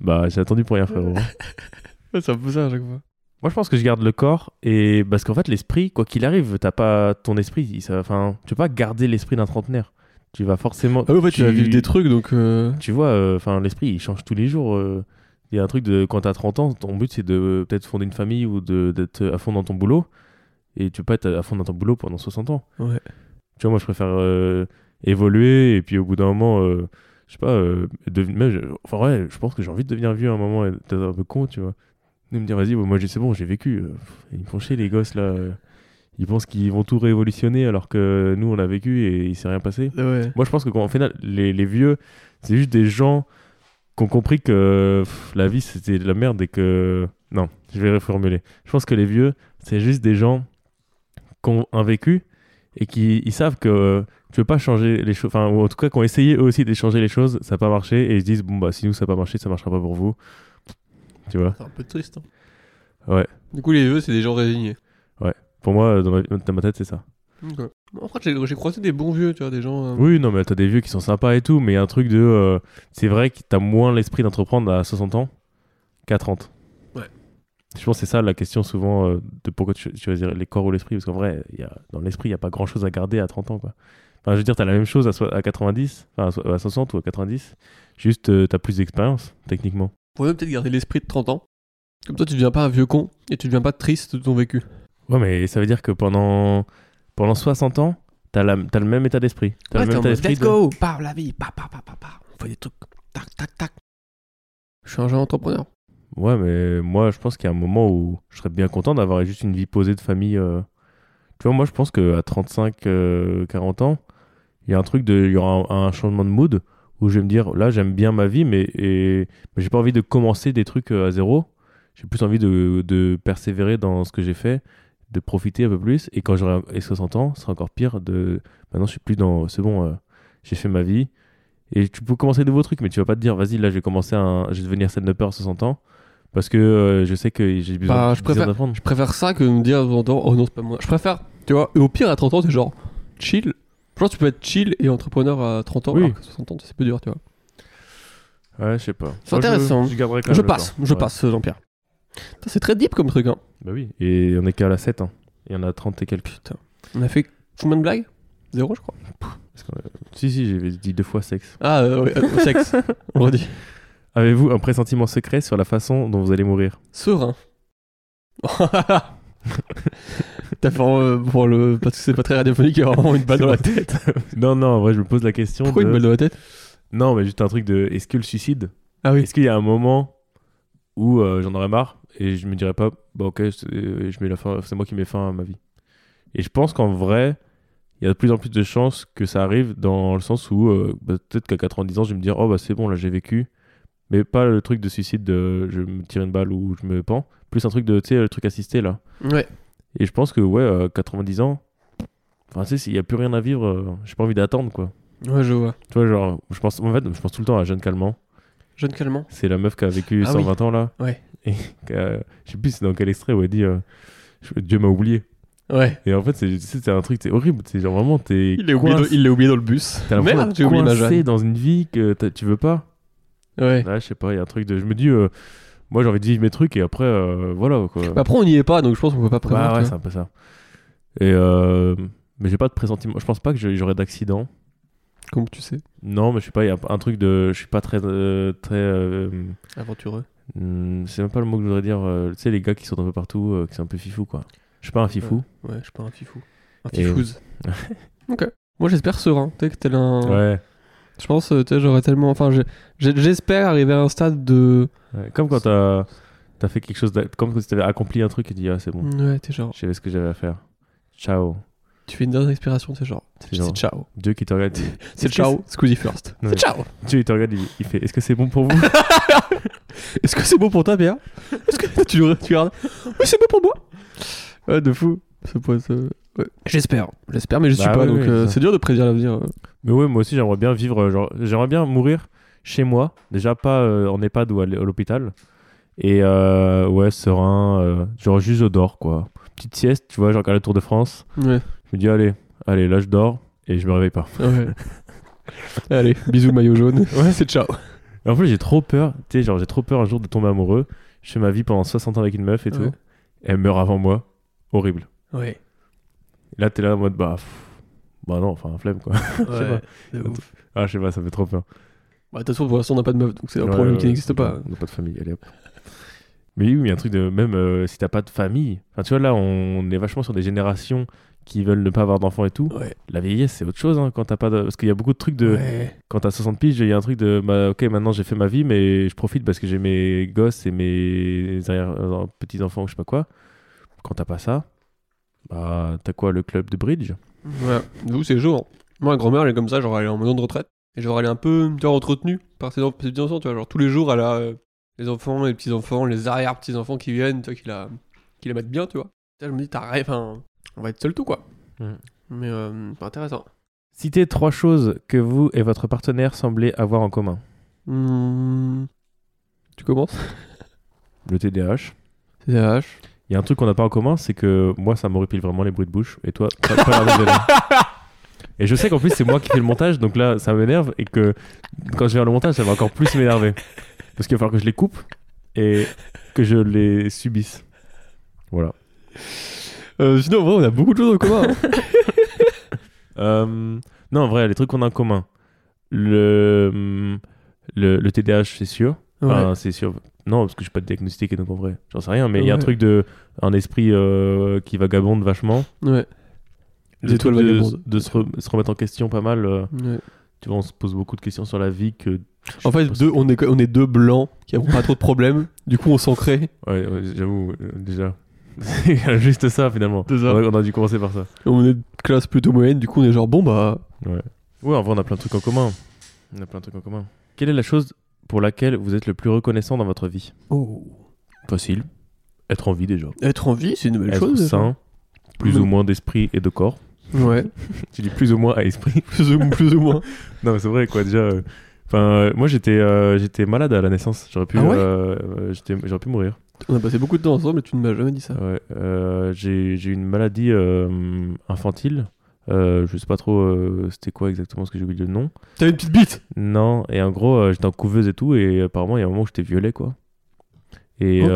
Bah, j'ai attendu pour rien, frérot. C'est un peu ça à chaque fois. Moi, je pense que je garde le corps, et parce qu'en fait, l'esprit, quoi qu'il arrive, t'as pas ton esprit. ça- Enfin, tu peux pas garder l'esprit d'un trentenaire. Tu vas forcément. Ah ouais, fait, tu vas vivre des trucs, donc. euh, Tu vois, euh, l'esprit, il change tous les jours. euh. Il y a un truc de quand t'as 30 ans, ton but c'est de peut-être fonder une famille ou d'être à fond dans ton boulot. Et tu peux pas être à fond dans ton boulot pendant 60 ans. Ouais. Tu vois, moi je préfère euh, évoluer et puis au bout d'un moment, euh, je sais pas, euh, deven- même, je- enfin ouais, je pense que j'ai envie de devenir vieux à un moment et d'être un peu con, tu vois. De me dire, vas-y, bon, moi c'est bon, j'ai vécu. euh, Ils me font chier les gosses là. euh. Ils pensent qu'ils vont tout révolutionner alors que nous on a vécu et il s'est rien passé. Ouais. Moi, je pense que quand, au final, les, les vieux, c'est juste des gens qui ont compris que pff, la vie, c'était de la merde et que... Non, je vais reformuler. Je pense que les vieux, c'est juste des gens qui ont un vécu et qui ils savent que tu veux pas changer les choses, enfin, ou en tout cas, qui ont essayé eux aussi de changer les choses, ça n'a pas marché et ils se disent, bon, bah, si nous, ça n'a pas marché, ça marchera pas pour vous. Tu vois C'est un peu triste. hein. Ouais. Du coup, les vieux, c'est des gens résignés. Pour moi, dans ma, dans ma tête, c'est ça. En fait, j'ai croisé des bons vieux, tu vois, des gens. euh, Oui, non, mais t'as des vieux qui sont sympas et tout, mais il y a un truc de. euh, c'est vrai que t'as moins l'esprit d'entreprendre à 60 ans qu'à 30. Ouais. Je pense que c'est ça la question souvent euh, de pourquoi tu choisis les corps ou l'esprit, parce qu'en vrai, il y a, dans l'esprit, il n'y a pas grand chose à garder à 30 ans, quoi. Enfin, je veux dire, t'as la même chose à, so- à 90, enfin, à so- à 60 ou à 90, juste euh, t'as plus d'expérience, techniquement. Faut même peut-être garder l'esprit de 30 ans. Comme ça, tu deviens pas un vieux con et tu deviens pas triste de ton vécu. Ouais, mais ça veut dire que pendant, pendant 60 ans, t'as, le même état d'esprit. T'as le même état d'esprit. de- go, par la vie, pa, pa, pa, pa, pa. On fait des trucs, tac, tac, tac. Je suis un jeune entrepreneur. Ouais, mais moi, je pense qu'il y a un moment où je serais bien content d'avoir juste une vie posée de famille. euh. Tu vois, moi, je pense qu'à 35, euh, 40 ans, il y a un truc de. Il y aura un, un changement de mood où je vais me dire, là, j'aime bien ma vie, mais, et, mais j'ai pas envie de commencer des trucs euh, à zéro. J'ai plus envie de, de persévérer dans ce que j'ai fait, de profiter un peu plus. Et quand j'aurai et 60 ans, ce sera encore pire. De... Maintenant, je suis plus dans. C'est bon, euh, j'ai fait ma vie. Et tu peux commencer de nouveaux trucs, mais tu vas pas te dire, vas-y, là, je vais commencer un... Je vais devenir stand-upper à 60 ans. Parce que euh, je sais que j'ai besoin, Bah, je préfère- d'apprendre. Je préfère ça que de me dire oh non, c'est pas moi. Je préfère, tu vois, et au pire, à 30 ans, t'es genre chill. Que tu peux être chill et entrepreneur à 30 ans, Oui. alors qu'à 60 ans, c'est peu dur, tu vois. Ouais, je sais pas. C'est Moi, je- intéressant. Je, garderai quand même Je le passe, temps. je Ouais. passe, Jean-Pierre. Putain, C'est très deep comme truc, hein. Bah oui, et on est qu'à la 7. Hein. Il y en a 30 et quelques. Putain. On a fait combien de blagues? Zéro, je crois. Parce euh, Si, si, j'ai dit deux fois sexe. Ah, euh, ouais, euh, sexe. On redit. Avez-vous un pressentiment secret sur la façon dont vous allez mourir? Serein. T'as fait euh, pour le. Parce que c'est pas très radiophonique, il y a vraiment une balle dans la tête. Non, non, en vrai, je me pose la question. Pourquoi de- une balle dans la tête? Non, mais juste un truc de. Est-ce que le suicide Ah oui. Est-ce qu'il y a un moment où euh, j'en aurais marre? Et je me dirais pas, bah ok, c'est je mets la fin, c'est moi qui mets fin à ma vie. Et je pense qu'en vrai, il y a de plus en plus de chances que ça arrive dans le sens où euh, bah, peut-être qu'à 90 ans, je vais me dire, oh bah c'est bon, là j'ai vécu. Mais pas le truc de suicide de je me tire une balle ou je me pends. Plus un truc de, tu sais, le truc assisté là. Ouais. Et je pense que, ouais, à 90 ans, enfin, tu sais, s'il y a plus rien à vivre, euh, j'ai pas envie d'attendre quoi. Ouais, je vois. Tu vois, genre, je pense, en fait, je pense tout le temps à Jeanne Calment. Jeune calmant. C'est la meuf qui a vécu Ah 120 ans là. Ouais. Et je sais plus c'est dans quel extrait où elle dit euh, Dieu m'a oublié. Ouais. Et en fait, c'est c'est un truc, c'est horrible. C'est genre vraiment, t'es. Il l'a oublié, dans- il oublié le bus. T'as l'impression j'ai oublié ma Jeanne. dans une vie que tu veux pas. Ouais. Ouais, je sais pas, il y a un truc de. Je me dis, euh, moi j'ai envie de vivre mes trucs et après, euh, voilà quoi. Bah, après, on n'y est pas, donc je pense qu'on peut pas prévoir. Bah ouais, tu c'est un peu ça. Et euh, mais j'ai pas de pressentiment. Je pense pas que j'aurai d'accident. Comme tu sais. Non, mais je sais pas, il y a un truc de. Je suis pas très. euh, très euh, Aventureux. hmm, c'est même pas le mot que je voudrais dire. tu sais, les gars qui sont un peu partout, euh, qui sont un peu fifou quoi. Je suis pas un fifou. Ouais, je suis pas un fifou. Un Et- fifouze. ok. Moi, j'espère serein. Tu sais que tel un. Ouais. Je pense, euh, tu sais, j'aurais tellement. Enfin, j'espère arriver à un stade de. Ouais, Comme quand t'as as fait quelque chose, comme si t'avais accompli un truc et dit ah c'est bon, Ouais, t'es genre. je savais ce que j'avais à faire. Ciao. Tu fais une dernière expiration, c'est genre. C'est ciao. Dieu qui te regarde. C'est ciao. Squeezie first. C'est ciao. Dieu il te regarde, il, il fait Est-ce que c'est bon pour vous? Est-ce que c'est bon pour ta bière Est-ce que tu, tu regardes? Oui, c'est bon pour moi. Ouais, de fou. Être, euh, ouais. J'espère. J'espère, mais je suis Bah pas. ouais, donc euh, c'est dur de prédire l'avenir. euh. Mais ouais, moi aussi, j'aimerais bien vivre. euh, Genre, j'aimerais bien mourir chez moi. Déjà, pas euh, en EHPAD ou à l'hôpital. Et euh, ouais, serein. euh, genre, juste je dors, quoi. Petite sieste, tu vois, genre, à la Tour de France. Ouais. Je me dis, allez, allez, là, je dors. Et je me réveille pas. ouais. Allez, bisous maillot jaune. Ouais, c'est ciao. Et en plus, j'ai trop peur. Tu sais, genre, j'ai trop peur un jour de tomber amoureux. Je fais ma vie pendant 60 ans avec une meuf et tout. Et elle meurt avant moi. Horrible. Ouais. Là, t'es là en mode, bah, pff, bah non, enfin, flemme, quoi. Ouais. de ouf. ah, je sais pas, ça fait trop peur. Bah, de toute façon, pour l'instant, on n'a pas de meuf, donc c'est un Ouais, problème ouais, qui n'existe pas. On n'a pas de famille, allez hop. Mais oui, mais il y a un truc de. Même euh, si t'as pas de famille. Enfin, tu vois, là, on est vachement sur des générations qui veulent ne pas avoir d'enfants et tout. Ouais. La vieillesse, c'est autre chose hein, quand t'as pas de. Parce qu'il y a beaucoup de trucs de. Ouais. Quand t'as 60 piges, il y a un truc de. Bah, ok, maintenant j'ai fait ma vie, mais je profite parce que j'ai mes gosses et mes arrière- euh, petits-enfants ou je sais pas quoi. Quand t'as pas ça, bah, t'as quoi, le club de bridge? Voilà. Nous, c'est jour. Moi, ma grand-mère, elle est comme ça, genre, elle est en maison de retraite. Et genre, elle est un peu, tu vois, entretenue par ses, en- ses petits-enfants, tu vois. Genre, tous les jours, elle a euh, les enfants, les petits-enfants, les arrière-petits-enfants qui viennent, tu vois, qui la, qui la mettent bien, tu vois. Je me dis, t'as rêve, enfin, on va être seul tout, quoi. Mais, euh, c'est intéressant. Citez trois choses que vous et votre partenaire semblez avoir en commun. Hmm. Tu commences? Le TDAH. CDH. Il y a un truc qu'on n'a pas en commun, c'est que moi, ça m'horripile vraiment les bruits de bouche. Et toi, pas, pas l'air de gêner. Et je sais qu'en plus, c'est moi qui fais le montage, donc là, ça m'énerve. Et que quand je vais faire le montage, ça va encore plus m'énerver. Parce qu'il va falloir que je les coupe et que je les subisse. Voilà. Euh, sinon, en vrai, on a beaucoup de choses en commun. hein. Euh, non, en vrai, les trucs qu'on a en commun. Le, le, le TDAH, c'est sûr. Enfin, Ouais. c'est sûr. Non, parce que je suis pas diagnostiqué, donc en vrai, j'en sais rien. Mais il y a un truc de. Un esprit euh, qui vagabonde vachement. Ouais. Des étoiles de, vagabondes. de se, re- se remettre en question pas mal. euh, Ouais. tu vois, on se pose beaucoup de questions sur la vie que. En fait, deux, on, est, on est deux blancs qui n'ont pas trop de problèmes. Du coup, on s'en crée. Ouais, ouais, j'avoue, euh, déjà. A juste ça finalement. Ça. Ouais, on a dû commencer par ça. On est de classe plutôt moyenne. Du coup, on est genre, bon, bah. Ouais, en vrai, on a plein de trucs en commun. On a plein de trucs en commun. Quelle est la chose pour laquelle vous êtes le plus reconnaissant dans votre vie Oh. Facile. Être en vie déjà. Être en vie, c'est une belle Être chose. sain. Plus Mm. ou moins d'esprit et de corps. Ouais. Tu dis plus ou moins à esprit. plus, ou, plus ou moins. non, mais c'est vrai, quoi, déjà. euh, Enfin, euh, moi, j'étais euh, j'étais malade à la naissance. J'aurais pu, Ah ouais euh, euh, j'étais- j'aurais pu mourir. On a passé beaucoup de temps ensemble et tu ne m'as jamais dit ça. Ouais, euh, j'ai j'ai eu une maladie euh, infantile. Euh, je sais pas trop euh, c'était quoi exactement, parce que j'ai oublié le nom. T'as une petite bite? Non, et en gros, euh, j'étais en couveuse et tout, et apparemment, il y a un moment où j'étais violet, quoi. Et, Ok.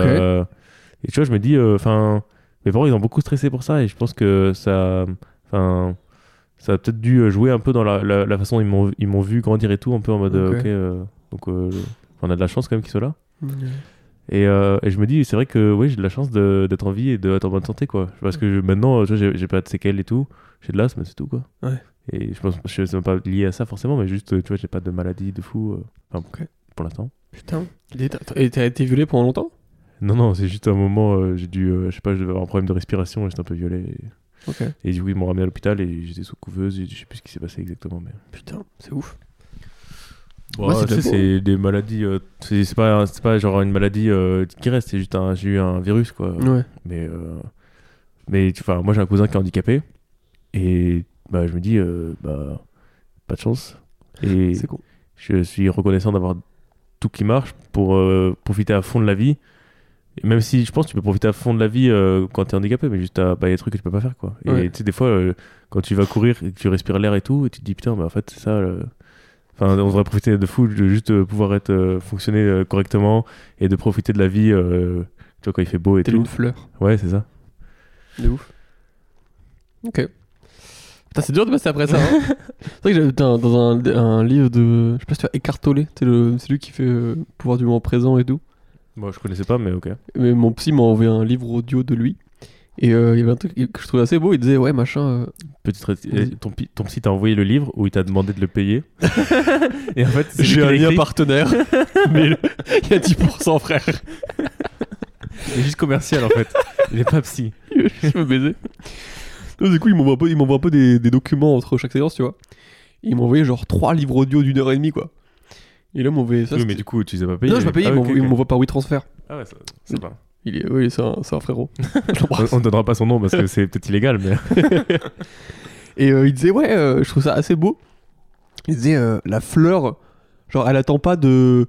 et tu vois, je me dis, enfin, mes parents, ils ont beaucoup stressé pour ça, et je pense que ça, enfin, ça a peut-être dû jouer un peu dans la, la, la façon dont ils m'ont- ils m'ont vu grandir et tout, un peu en mode, Ok. ok, euh, donc euh, on a de la chance quand même qu'ils soient là. Et, euh, et je me dis, c'est vrai que oui, j'ai de la chance de- d'être en vie et d'être en bonne santé, quoi. Parce que je- maintenant, tu vois, j'ai j'ai pas de séquelles et tout. J'ai de l'asthme, c'est tout, quoi. Ouais. Et je pense que c'est pas lié à ça forcément, mais juste, tu vois, j'ai pas de maladie de fou. euh, Enfin, pour l'instant. Putain. Et t'as- été violé pendant longtemps? Non, non, c'est juste un moment, euh, j'ai dû, euh, je sais pas, je devais avoir un problème de respiration et j'étais un peu violet. Et, Ok. et du coup, ils m'ont ramené à l'hôpital et j'étais sous couveuse et je sais plus ce qui s'est passé exactement. Mais... Putain, c'est ouf. Bon, Ouais, c'est de des maladies, euh, c'est pas, c'est pas genre une maladie euh, qui reste, c'est juste un, j'ai eu un virus, quoi. Ouais. Mais, euh, mais tu- enfin, moi j'ai un cousin qui est handicapé et bah, je me dis, euh, bah, pas de chance. Et je suis reconnaissant d'avoir tout qui marche pour euh, profiter à fond de la vie. Et même si je pense que tu peux profiter à fond de la vie euh, quand tu es handicapé, mais juste, à- bah, il y a des trucs que tu peux pas faire, quoi. Et Ouais. tu sais, des fois, quand tu vas courir et que tu respires l'air et tout, et tu te dis, putain, bah, en fait, c'est ça. le- Enfin, on devrait profiter de fou, de juste pouvoir être, fonctionner correctement et de profiter de la vie, tu vois, quand il fait beau et T'es tout. une fleur. Ouais, c'est ça. De ouf. Ok. C'est dur de passer après ça. hein. c'est vrai que j'avais putain, dans un, un livre de. Je sais pas si tu vois, Eckhart Tolle. C'est lui qui fait euh, Pouvoir du moment présent et tout. Moi, je connaissais pas, mais ok. Mais mon psy m'a envoyé un livre audio de lui. Et euh, il y avait un truc que je trouvais assez beau. Il disait, ouais, machin. euh, Petite Vas-y. ton, psy t'a envoyé le livre où il t'a demandé de le payer. et en fait, J'ai un lien partenaire. mais le- il y a 10%, frère. Il est juste commercial en fait. Il est pas psy. je veux baiser. Donc, du coup, il m'envoie un peu, il un peu des, des documents entre chaque séance, tu vois. Et il m'a envoyé genre trois livres audio d'une heure et demie, quoi. Et là, il envoyé ça. Oui, mais du coup, tu les as pas payés. non, je pas payé, Ah, il ok, m'envoie- il ok. m'envoie par WeTransfer. Ah ouais, ça, ça va. Il est, oui, c'est un, c'est un frérot. On, on donnera pas son nom parce que c'est peut-être illégal, mais. Et euh, il disait, ouais, euh, je trouve ça assez beau. Il disait, euh, la fleur, genre, elle attend pas de.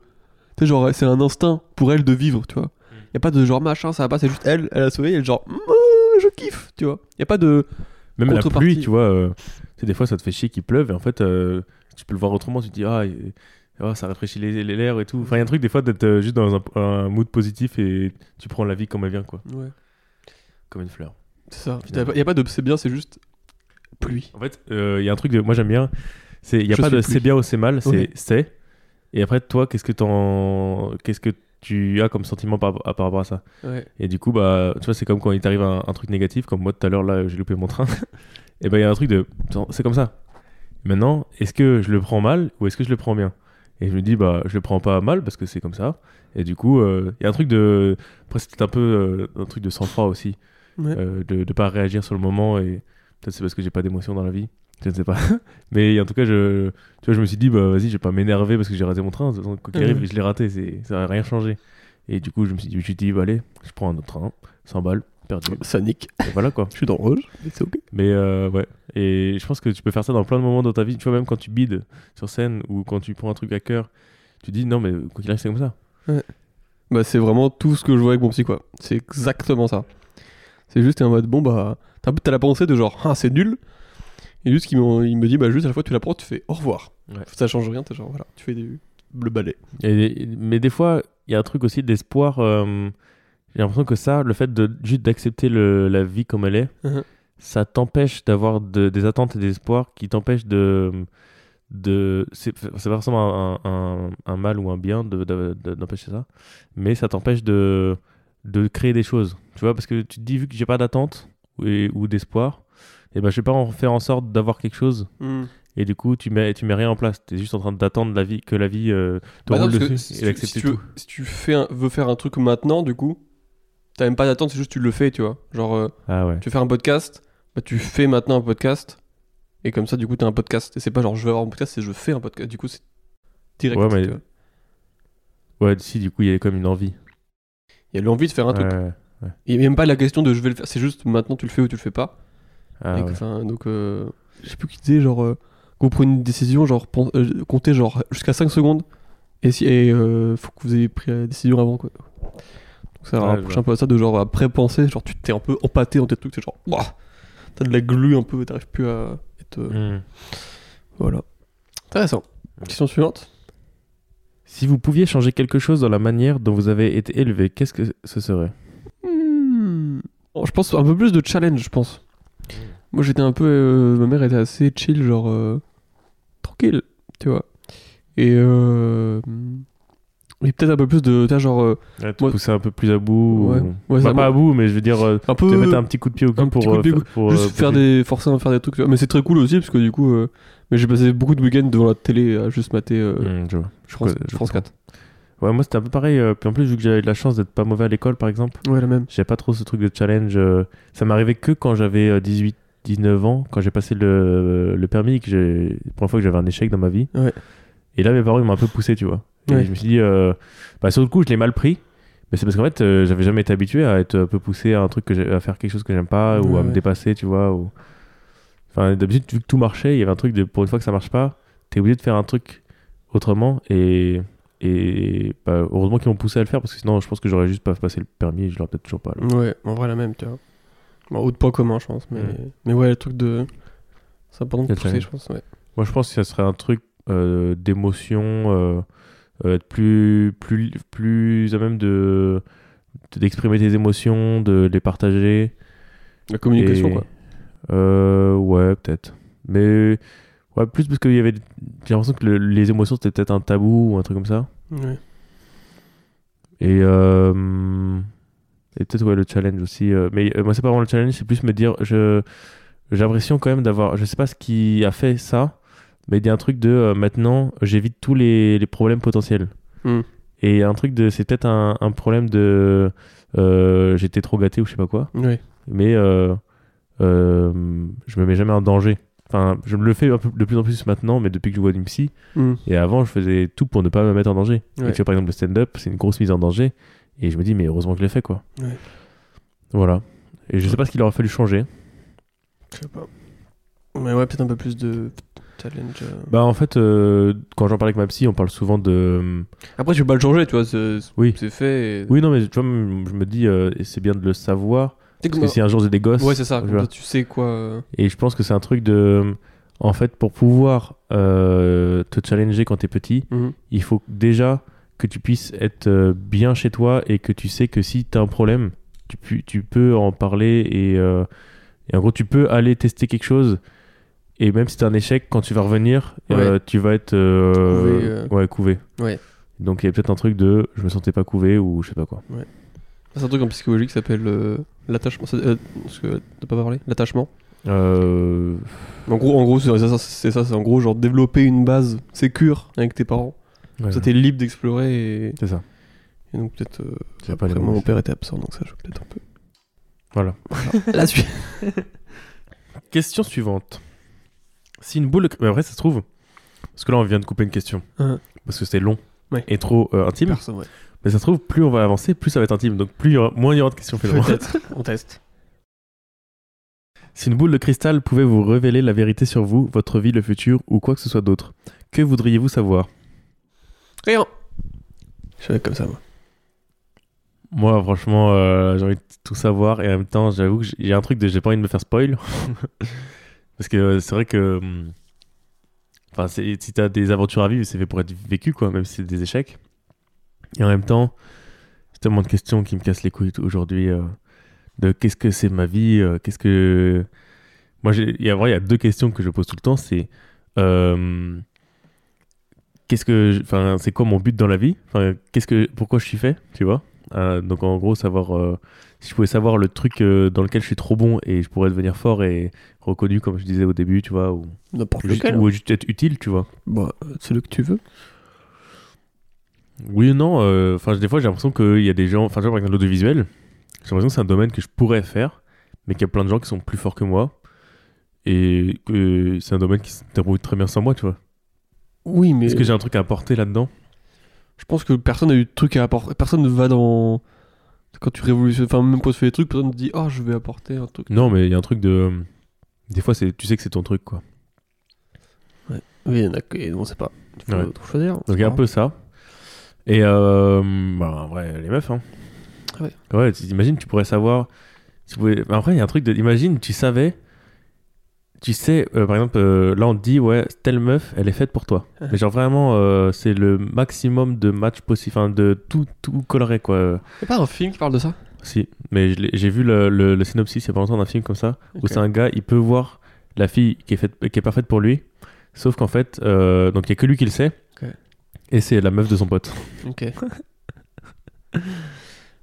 Tu sais, genre, c'est un instinct pour elle de vivre, tu vois. Y a pas de genre machin, ça va pas, c'est juste elle, elle a sauvé, elle est genre, Mouah, je kiffe, tu vois. Y a pas de. Même la pluie, tu vois, euh, tu sais, des fois ça te fait chier qu'il pleuve et en fait euh, tu peux le voir autrement, tu te dis ah, et- ah, ça rafraîchit les, les l'air et tout. Enfin, il y a un truc des fois d'être euh, juste dans un, un mood positif et tu prends la vie comme elle vient, quoi, Ouais. comme une fleur. C'est ça. Finalement. Y a pas de c'est bien, c'est juste pluie. En fait, euh, il y a un truc de moi j'aime bien, c'est il y a Je pas de c'est bien ou c'est mal, c'est c'est. Et après toi, qu'est-ce que t'en qu'est-ce que tu as comme sentiment par, par rapport à ça Ouais. Et du coup, bah, tu vois, c'est comme quand il t'arrive un, un truc négatif, comme moi tout à l'heure, là, j'ai loupé mon train. et bah, il y a un truc de. C'est comme ça. Maintenant, est-ce que je le prends mal ou est-ce que je le prends bien? Et je me dis, bah, je le prends pas mal parce que c'est comme ça. Et du coup, euh, il y a un truc de. Après, c'est un peu euh, un truc de sang-froid aussi. Ouais. euh, de ne pas réagir sur le moment. Et peut-être c'est parce que j'ai pas d'émotion dans la vie. Je ne sais pas. Mais en tout cas, je, tu vois, je me suis dit, bah, vas-y, je vais pas m'énerver parce que j'ai raté mon train. De toute façon, Quoi qu'il arrive, je l'ai raté. Ça n'a rien changé. Et du coup, je me suis dit, je me suis dit, bah, allez, je prends un autre train, 100 balles, perdu. Ça nique. Et voilà quoi. Je suis dans rouge, mais c'est ok. Mais euh, ouais. Et je pense que tu peux faire ça dans plein de moments dans ta vie. Tu vois, même quand tu bides sur scène ou quand tu prends un truc à cœur, tu dis, non, mais quoi qu'il arrive, c'est comme ça. Bah, c'est vraiment tout ce que je vois avec mon psy, quoi. C'est exactement ça. C'est juste en mode, bon, bah, t'as t'as la pensée de genre, ah, c'est nul. Et juste, il me, il me dit, bah, juste à la fois tu la prends, tu fais au revoir. Ouais. Ça change rien, t'es genre, voilà, tu fais du, le balai. Et- mais des fois, il y a un truc aussi d'espoir. euh, j'ai l'impression que ça, le fait de juste d'accepter la vie comme elle est, Mhm. ça t'empêche d'avoir de- des attentes et des espoirs qui t'empêchent de. de c'est pas forcément un, un- un mal ou un bien de- de- de- d'empêcher ça, mais ça t'empêche de, de créer des choses. Tu vois, parce que tu te dis, vu que j'ai pas d'attente ou, ou d'espoir, et ben je vais pas en faire en sorte d'avoir quelque chose et du coup tu mets tu mets rien en place tu es juste en train d'attendre la vie que la vie euh, te Bah non, roule que dessus si et tu, si tu veux, si tu fais un- veux faire un truc maintenant, du coup, t'as même pas d'attente, c'est juste tu le fais, tu vois. Genre, euh, ah ouais tu veux faire un podcast, bah, tu fais maintenant un podcast, et comme ça, du coup, t'as un podcast. Et c'est pas genre je veux avoir un podcast, c'est je fais un podcast. Du coup, c'est direct. Ouais, mais- si du coup il y avait comme une envie Il y a l'envie de faire un truc. Ouais, ouais. Il y a même pas la question de je vais le faire, c'est juste maintenant tu le fais ou tu le fais pas. Ah Et ouais. enfin, donc, euh, je sais plus qui disait, genre, euh, quand vous prenez une décision, genre, euh, comptez genre jusqu'à 5 secondes, et, si, et euh, faut que vous ayez pris la décision avant, quoi. Donc ça Ouais, rapproche un peu à ça de genre après penser, genre tu t'es un peu empâté dans tes trucs, c'est genre, t'as de la glu un peu, t'arrives plus à être. euh, Hmm. Voilà. Intéressant. Question suivante. si vous pouviez changer quelque chose dans la manière dont vous avez été élevé qu'est-ce que ce serait? Hmm. Oh, je pense un peu plus de challenge, je pense. Moi j'étais un peu. euh, ma mère était assez chill, genre. euh, tranquille, tu vois. Et. Euh, et peut-être un peu plus de. tu vois, genre. ouais, te Moi- pousser un peu plus à bout Ouais. ou- Ouais, Bah, pas à bout mais je veux dire un te peu. mettre un petit coup de pied au cul pour, coup de pied pour, juste euh, faire des. forcer à faire des trucs. tu vois. Mais c'est très cool aussi, parce que du coup. mais j'ai passé beaucoup de week-ends devant la télé à juste mater. Hmm, je vois. France, je France comprends. 4. ouais moi c'était un peu pareil euh, puis en plus vu que j'avais de la chance d'être pas mauvais à l'école par exemple Ouais, la même. J'avais pas trop ce truc de challenge. euh, Ça m'arrivait que quand j'avais euh, 18, 19 ans, quand j'ai passé le, le permis, que j'ai la première fois que j'avais un échec dans ma vie. Ouais. Et là, mes parents m'ont un peu poussé, tu vois. Et Ouais. je me suis dit, euh, bah, sur le coup, je l'ai mal pris. Mais c'est parce qu'en fait, euh, j'avais jamais été habitué à être un peu poussé à un truc que j'ai- à faire quelque chose que j'aime pas ou Ouais, à me dépasser, tu vois. Ou... Enfin, d'habitude, vu que tout marchait, il y avait un truc de pour une fois que ça marche pas, t'es obligé de faire un truc autrement. Et, et bah, heureusement qu'ils m'ont poussé à le faire parce que sinon, je pense que j'aurais juste pas passé le permis et je l'aurais peut-être toujours pas. là. Ouais, en vrai, la même, tu vois. Bon, autre point commun, je pense. Mais, Mm. mais ouais, le truc de. C'est important de pousser, je pense. Ouais. Moi, je pense que ça serait un truc euh, d'émotion, euh, euh, être plus, plus, plus à même de d'exprimer tes émotions, de les partager. La communication, Et- quoi. Euh, ouais, peut-être. Mais ouais, plus parce qu'il y avait. J'ai l'impression que le- les émotions c'était peut-être un tabou ou un truc comme ça. Ouais. Et, euh, et peut-être ouais, le challenge aussi. euh, mais euh, moi, c'est pas vraiment le challenge, c'est plus me dire. Je, j'ai l'impression quand même d'avoir. Je sais pas ce qui a fait ça, mais il y a un truc de maintenant, j'évite tous les, les problèmes potentiels. Hmm. Et un truc de. C'est peut-être un, un problème de. j'étais trop gâté ou je sais pas quoi. Ouais. Mais je me mets jamais en danger. Enfin, je me le fais un peu de plus en plus maintenant, mais depuis que je vois une psy. Hmm. Et avant, je faisais tout pour ne pas me mettre en danger. Et Ouais. tu vois, par exemple, le stand-up, c'est une grosse mise en danger. Et je me dis, mais heureusement que je l'ai fait, quoi. Ouais. Voilà. Et je sais pas ce qu'il aurait fallu changer. Je sais pas. Mais ouais, peut-être un peu plus de challenge. euh. Bah, en fait, euh, quand j'en parle avec ma psy, on parle souvent de. Après, tu peux pas le changer, tu vois. C'est Oui. fait. et- Oui, non, mais tu vois, je me dis, euh, et c'est bien de le savoir. Parce que si un jour j'ai des gosses. Ouais, c'est ça. tu comme vois. ça, tu sais quoi. euh. Et je pense que c'est un truc de. En fait, pour pouvoir euh, te challenger quand t'es petit, Mhm. il faut déjà que tu puisses être euh, bien chez toi et que tu sais que si t'as un problème, tu, pu- tu peux en parler et, euh, et en gros, tu peux aller tester quelque chose. Et même si t'as un échec, quand tu vas revenir, euh, tu vas être. Couvé. Ouais, couvé. Ouais. Donc il y a peut-être un truc de je me sentais pas couvé ou je sais pas quoi. C'est un truc en psychologie qui s'appelle euh, l'attachement. euh, parce que t'as pas parlé L'attachement. Euh, En gros, en gros c'est ça, c'est en gros, genre développer une base sécure avec tes parents. ouais, Ça, t'es libre d'explorer et, c'est ça. et donc peut-être. euh, après, mon père était absent, donc ça joue peut-être un peu. Voilà. La suite. Question suivante. Si une boule. Mais après, ça se trouve... Parce que là, on vient de couper une question. Hein. Parce que c'était long Ouais. et trop euh, intime. Personne, ouais. Mais ça se trouve, plus on va avancer, plus ça va être intime. Donc plus il y aura... moins il y aura de questions finalement. Peut-être. On teste. si une boule de cristal pouvait vous révéler la vérité sur vous, votre vie, le futur ou quoi que ce soit d'autre, que voudriez-vous savoir? Rien. Je suis comme ça, moi. Moi, franchement, euh, j'ai envie de tout savoir et en même temps, j'avoue que j'ai- un truc de j'ai pas envie de me faire spoil. Parce que euh, c'est vrai que. hum, Enfin, si t'as des aventures à vivre, c'est fait pour être vécu, quoi, même si c'est des échecs. Et en même temps, j'ai tellement de questions qui me cassent les couilles aujourd'hui. euh, de qu'est-ce que c'est ma vie euh, Qu'est-ce que. Moi, il y a deux questions que je pose tout le temps c'est. euh, Qu'est-ce que. Enfin, c'est quoi mon but dans la vie? Enfin, qu'est-ce que. Pourquoi je suis fait Tu vois? Donc en gros, savoir si je pouvais savoir le truc dans lequel je suis trop bon et je pourrais devenir fort et reconnu comme je disais au début, tu vois, ou N'importe juste, lequel. ou juste être utile, tu vois. Bah, c'est le que tu veux. Oui ou non, euh, enfin des fois j'ai l'impression qu'il y a des gens, enfin par exemple l'audiovisuel, j'ai l'impression que c'est un domaine que je pourrais faire, mais qu'il y a plein de gens qui sont plus forts que moi et que c'est un domaine qui se débrouille très bien sans moi, tu vois. Oui, mais Est-ce que j'ai un truc à apporter là-dedans? je pense que personne n'a eu de truc à apporter. Personne ne va dans. Quand tu révolutionnes. Enfin, même quand tu fais des trucs, personne ne dit Ah, je vais apporter un truc. Non, mais il y a un truc de. Des fois, tu sais que c'est ton truc, quoi. Oui, il y en a que. On sait pas. Il faut Ouais. choisir. Donc il y a un peu ça. Et euh, bah, en vrai, les meufs, hein. Ouais. Ouais, tu- imagine, tu pourrais savoir. Tu pouvais... mais Après, il y a un truc de. Imagine, tu savais. Tu sais, euh, par exemple, euh, là on te dit, ouais, telle meuf, elle est faite pour toi. Ah. Mais genre vraiment, euh, c'est le maximum de matchs possible, enfin de tout, tout coloré quoi. Il pas un film qui parle de ça? Si, mais j'ai vu le, le, le synopsis il y a pas longtemps d'un film comme ça, où c'est un gars, il peut voir la fille qui est, faite, qui est parfaite pour lui, sauf qu'en fait, donc il y a que lui qui le sait. Et c'est la meuf de son pote. Ok.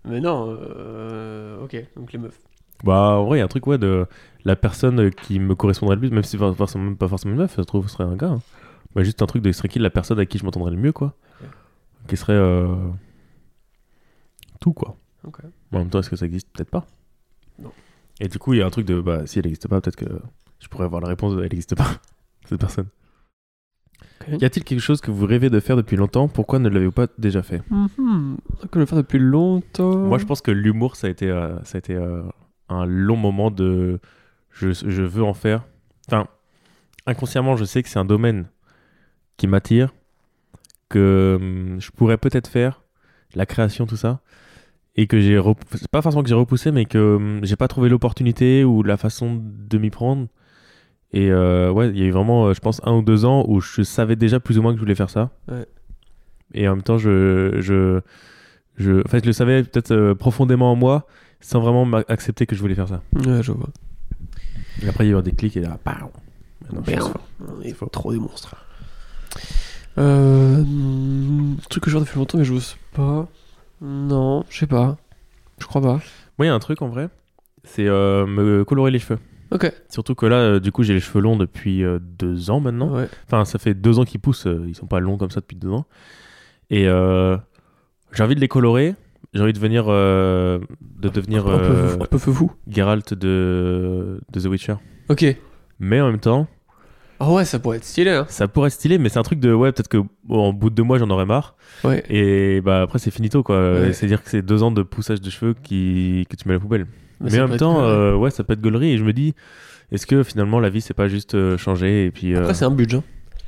mais non, euh, ok, donc les meufs. Bah, en vrai, il y a un truc, ouais, de la personne qui me correspondrait le plus, même si pas forcément, pas forcément une meuf, ça se trouve, ce serait un gars. hein. Bah, juste un truc de ce serait qui la personne à qui je m'entendrais le mieux, quoi. Qui serait. euh, Tout, quoi. Ok. En même temps, est-ce que ça existe? Peut-être pas. Non. Et du coup, il y a un truc de. Bah, si elle n'existe pas, peut-être que je pourrais avoir la réponse de elle n'existe pas, cette personne. Y a-t-il quelque chose que vous rêvez de faire depuis longtemps? Pourquoi ne l'avez-vous pas déjà fait? Truc que vais faire depuis longtemps. Moi, je pense que l'humour, ça a été, euh, ça a été euh, un long moment de. Je, je veux en faire. Enfin, inconsciemment, je sais que c'est un domaine qui m'attire, que hum, je pourrais peut-être faire, la création, tout ça, et que j'ai. rep- C'est pas forcément que j'ai repoussé, mais que hum, j'ai pas trouvé l'opportunité ou la façon de m'y prendre. Et euh, ouais, il y a eu vraiment, euh, je pense, un ou deux ans où je savais déjà plus ou moins que je voulais faire ça. Ouais. Et en même temps, je. je je, en fait, je le savais peut-être euh, profondément en moi, sans vraiment accepter que je voulais faire ça. Ouais, je vois. Et après, il y a eu un déclic et là, je suis Merde. Il faux. trop des monstres. Euh, hmm, truc que je depuis longtemps mais j'ose pas. Non, je sais pas. Je crois pas. Moi, il y a un truc en vrai, c'est euh, me colorer les cheveux. Ok. Surtout que là, euh, du coup, j'ai les cheveux longs depuis euh, deux ans maintenant. Ouais. Enfin, ça fait deux ans qu'ils poussent, euh, ils sont pas longs comme ça depuis deux ans. Et euh, j'ai envie de les colorer, j'ai envie de venir euh, de devenir un, peu, euh, un peu fou. Geralt de, de The Witcher. Ok. Mais en même temps, Ah ouais, ça pourrait être stylé, hein. ça pourrait être stylé, mais c'est un truc de ouais, peut-être que bon, en bout de deux mois j'en aurais marre. Ouais. Et bah après c'est finito quoi. Ouais. C'est-à-dire que c'est deux ans de poussage de cheveux qui que tu mets à la poubelle. Mais, en même temps, ouais. euh, ouais, ça peut être gaulerie. Et je me dis, est-ce que finalement la vie c'est pas juste euh, changer et puis. euh, Après, c'est un budget.